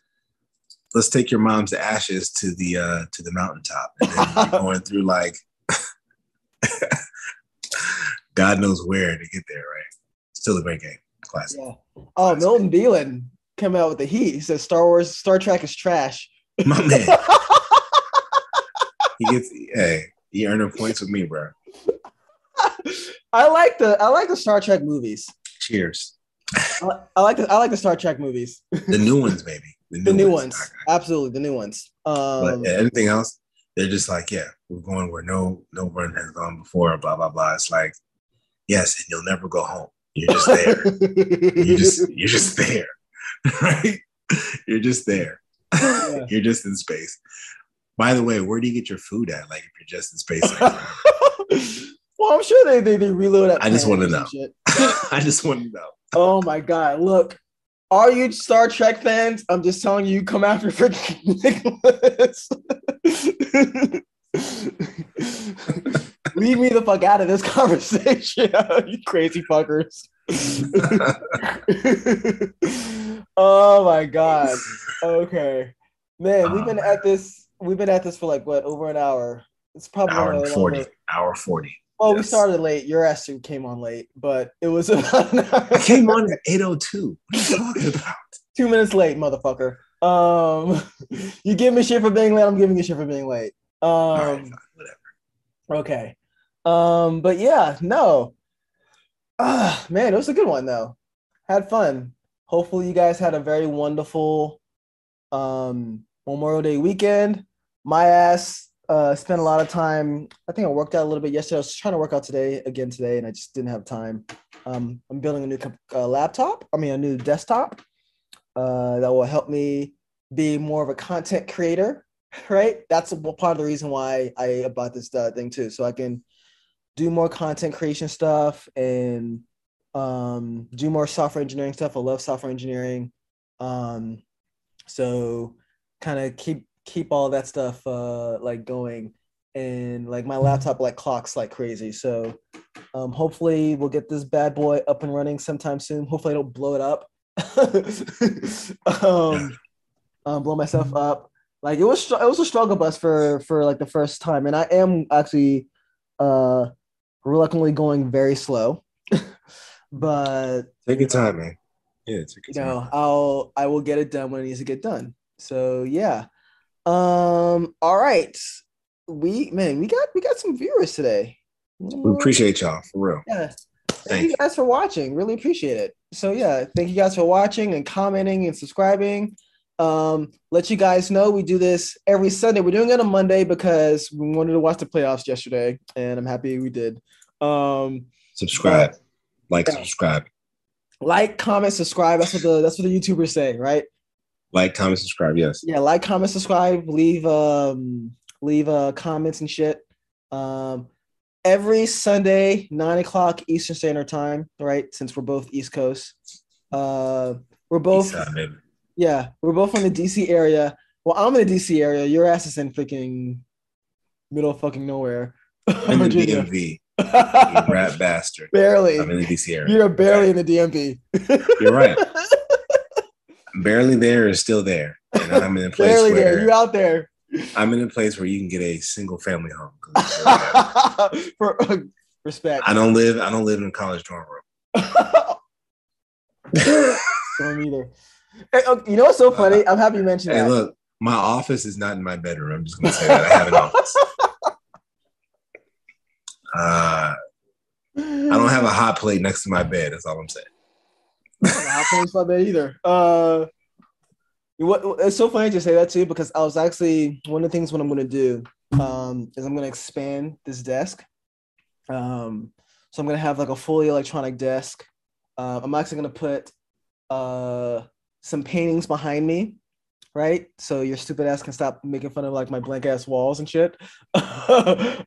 D: let's take your mom's ashes to the uh to the mountaintop, and then you're [laughs] going through like [laughs] God knows where to get there, right? Still a great game, classic.
C: Yeah. Oh, Milton Dealin came out with the heat. He says Star Wars, Star Trek is trash.
D: My [laughs] man, he gets hey, he earning points with me, bro.
C: I like the I like the Star Trek movies.
D: Cheers.
C: I, I like the I like the Star Trek movies.
D: The new ones, baby.
C: The new ones, absolutely the new ones.
D: But
C: Um,
D: yeah, anything else, they're just like, yeah, we're going where no no one has gone before, blah blah blah. It's like, yes, and you'll never go home. You're just there. [laughs] you just you're just there, [laughs] right? You're just there.
C: Yeah. [laughs]
D: You're just in space. By the way, where do you get your food at? Like if you're just in space, like, [laughs]
C: well, I'm sure they they, they reload at
D: I just wanna know. I just want to know.
C: Oh my god! Look, are you Star Trek fans? I'm just telling you, come after freaking Nicholas. Leave me the fuck out of this conversation, you crazy fuckers. Oh my god. [laughs] Okay. Man, we've been
D: Oh,
C: at this we've been at this for like what over an hour. It's probably
D: Hour and 40.
C: longer-
D: Hour 40.
C: Well, we started late. Your ass came on late, but it was [laughs] about an hour.
D: I came on at 802. What are you talking about?
C: two minutes late, motherfucker. Um, [laughs] you give me shit for being late. I'm giving you shit for being late. Um,
D: right, fine, whatever.
C: okay. Um, but yeah, no. Ah, man, it was a good one though. Had fun. Hopefully, you guys had a very wonderful um Memorial Day weekend. My ass uh spent a lot of time. I think I worked out a little bit yesterday. I was trying to work out today again today, and I just didn't have time. Um, I'm building a new uh, laptop. I mean, a new desktop uh, that will help me be more of a content creator. [laughs] Right, that's a, part of the reason why I bought this uh, thing too, so I can do more content creation stuff and um, do more software engineering stuff. I love software engineering, um, so kind of keep keep all that stuff uh, like going. And like my laptop like clocks like crazy, so um, hopefully we'll get this bad boy up and running sometime soon. Hopefully I don't blow it up. [laughs] um, um, blow myself up. Like it was, it was a struggle bus for for like the first time, and I am actually uh reluctantly going very slow, but
D: Take your time, man. Yeah, take
C: you
D: your time.
C: know I'll I will get it done when it needs to get done. So yeah, um, all right, we man we got we got some viewers today.
D: We appreciate y'all for real.
C: Yeah. Thank
D: Thank
C: you
D: you.
C: guys for watching. Really appreciate it. So yeah, thank you guys for watching and commenting and subscribing. Um, let you guys know we do this every Sunday. We're doing it on Monday because we wanted to watch the playoffs yesterday, and I'm happy we did. Um,
D: Subscribe. Like,
C: Yeah.
D: subscribe.
C: like, comment, subscribe. That's what the that's what the YouTubers say, right?
D: Like, comment, subscribe. Yes.
C: Yeah, like, comment, subscribe, leave um leave uh comments and shit. Um every Sunday, nine o'clock Eastern Standard Time, right? Since we're both East Coast. Uh we're both yeah, we're both from the DC area. Well, I'm in the DC area. Your ass is in freaking middle of fucking nowhere. [laughs]
D: I'm in the DMV. [laughs] You rat bastard.
C: barely.
D: I'm in the DC area.
C: You're barely in the DMV.
D: You're right. [laughs] Barely there is still there. And I'm in a place
C: barely
D: where
C: there. You out there.
D: I'm in a place where you can get a single family home. [laughs] it's really bad.
C: For uh, respect.
D: I don't live. I don't live in a college dorm room.
C: Don't either. Hey, oh, you know what's so funny? Uh, I'm happy you mentioned
D: Hey,
C: that.
D: look, my office is not in my bedroom. I'm just gonna say that I have an office. Uh, I don't have a hot plate next to my bed. That's all I'm saying.
C: I'll finish my bed either. Uh, what it's so funny to say that too because I was actually one of the things what I'm gonna do um, is I'm gonna expand this desk. Um, so I'm gonna have like a fully electronic desk. Uh, I'm actually gonna put uh, some paintings behind me, right? So your stupid ass can stop making fun of like my blank ass walls and shit. [laughs]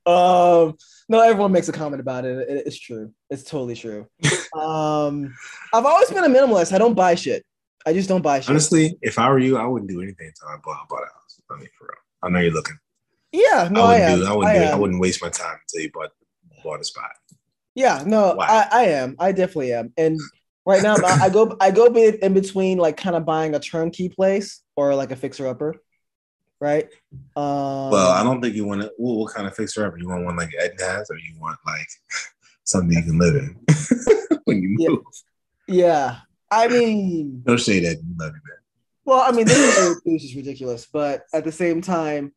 C: um, no, everyone makes a comment about it. It- It's true. It's totally true. [laughs] um, I've always been a minimalist. I don't buy shit. I just don't buy shit.
D: Honestly, if I were you, I wouldn't do anything until I bought, bought a house. I mean, for real. I know you're looking.
C: yeah, no,
D: I
C: I,
D: wouldn't
C: am.
D: do. I wouldn't
C: I
D: do. it. I wouldn't waste my time until you bought bought a spot.
C: Yeah, no? I, I am. I definitely am. And right now, I go I go in between like kind of buying a turnkey place or like a fixer upper, right? Um,
D: Well, I don't think you want to. What, what kind of fixer upper? You want one like Ed has, or you want like [laughs] something you can live in [laughs] when you
C: Yeah.
D: move?
C: Yeah, I mean,
D: No shade, Ed. You love you, man.
C: well, I mean, this is, this is ridiculous, but at the same time,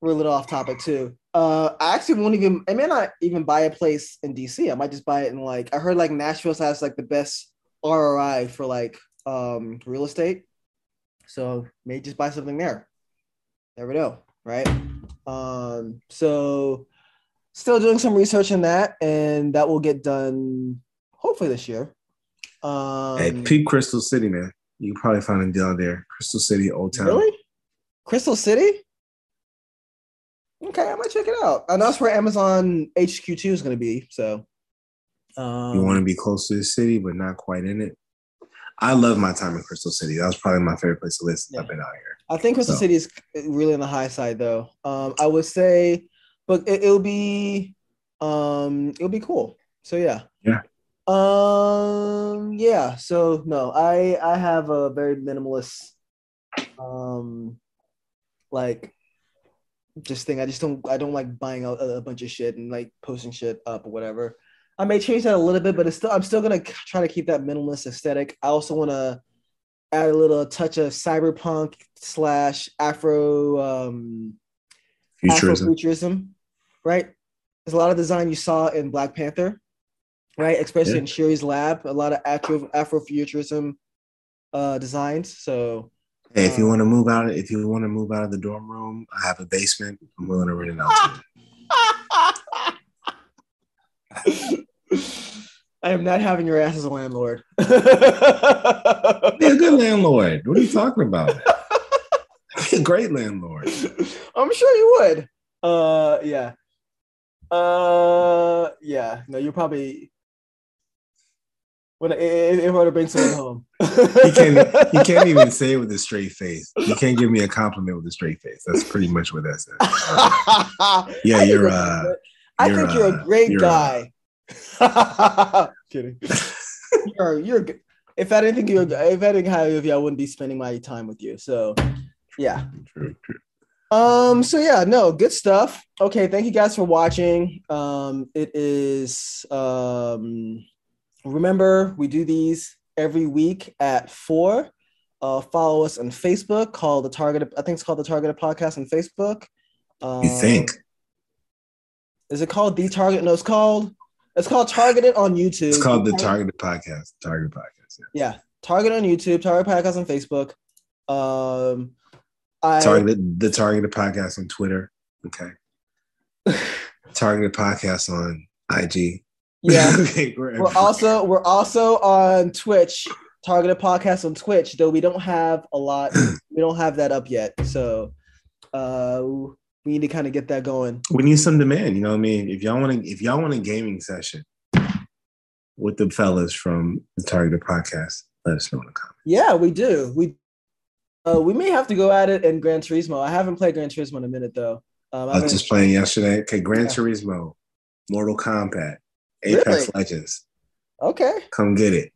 C: we're a little off topic too. Uh, I actually won't even. I may not even buy a place in DC. I might just buy it in like. I heard like Nashville has like the best ROI for like um real estate, so may just buy something there. Never know, right? Um, so still doing some research on that, and that will get done hopefully this year. Um,
D: hey, peep Crystal City, man. You can probably find a deal there. Crystal City, Old Town.
C: Really? Crystal City? Okay, I might check it out. And that's where Amazon HQ2 is going to be. So, um,
D: You want to be close to the city, but not quite in it. I love my time in Crystal City. That was probably my favorite place to live since
C: Yeah.
D: I've been out here.
C: I think Crystal
D: So-
C: City is really on the high side, though. Um, I would say, but it, it'll be Um, it'll be cool. So yeah.
D: Yeah.
C: Um. Yeah. So no, I I have a very minimalist, um, like, just thing. I just don't I don't like buying a, a bunch of shit and like posting shit up or whatever. I may change that a little bit, but it's still I'm still gonna try to keep that minimalist aesthetic. I also want to add a little touch of cyberpunk slash Afro um
D: Futurism.
C: Afrofuturism, right? There's a lot of design you saw in Black Panther, right? Especially
D: Yeah.
C: in Shuri's lab, a lot of Afro Afrofuturism uh, designs. So
D: Hey, if you want to move out, if you want to move out of the dorm room, I have a basement. I'm willing to rent it out to you. [laughs]
C: I am not having your ass as a landlord.
D: Be a good landlord. What are you talking about? [laughs] Be a great landlord.
C: I'm sure you would. Uh, yeah. Uh, yeah. No, you probably when if, if I were to bring someone home. [laughs]
D: You can't. You can't even say it with a straight face. You can't give me a compliment with a straight face. That's pretty much what that says. [laughs] Yeah, you're. Uh.
C: I
D: you're,
C: think you're
D: uh,
C: a great
D: you're,
C: guy. [laughs] Kidding. you're you're. If I didn't think you're, if I didn't have you, I wouldn't be spending my time with you. So, yeah.
D: true, true.
C: Um. So yeah, no, good stuff. Okay, thank you guys for watching. Um, it is. Um, remember we do these every week at four. Uh, follow us on Facebook. Called the Targeted. I think it's called the Targeted Podcast on Facebook. Um,
D: You think?
C: Is it called the Target? No, it's called. It's called Targeted on YouTube.
D: It's called the Targeted Podcast. Targeted Podcast. Yeah.
C: Yeah, Target on YouTube, Target Podcast on Facebook. Um, I
D: Targeted the Targeted Podcast on Twitter. Okay. [laughs] Targeted Podcast on IG.
C: Yeah. [laughs]
D: okay, we're,
C: we're also we're also on Twitch, Targeted Podcast on Twitch. Though we don't have a lot, [laughs] we don't have that up yet. So, uh, we need to kind of get that going.
D: we need some demand. You know what I mean? If y'all want to, if y'all want a gaming session with the fellas from the Targeted Podcast, let us know in the comments.
C: Yeah, we do. We uh, we may have to go at it in Gran Turismo. I haven't played Gran Turismo in a minute though. Um,
D: I was
C: been-
D: just playing yesterday. Okay, Gran
C: Yeah.
D: Turismo, Mortal Kombat, Apex
C: Really?
D: Legends.
C: okay.
D: Come get it.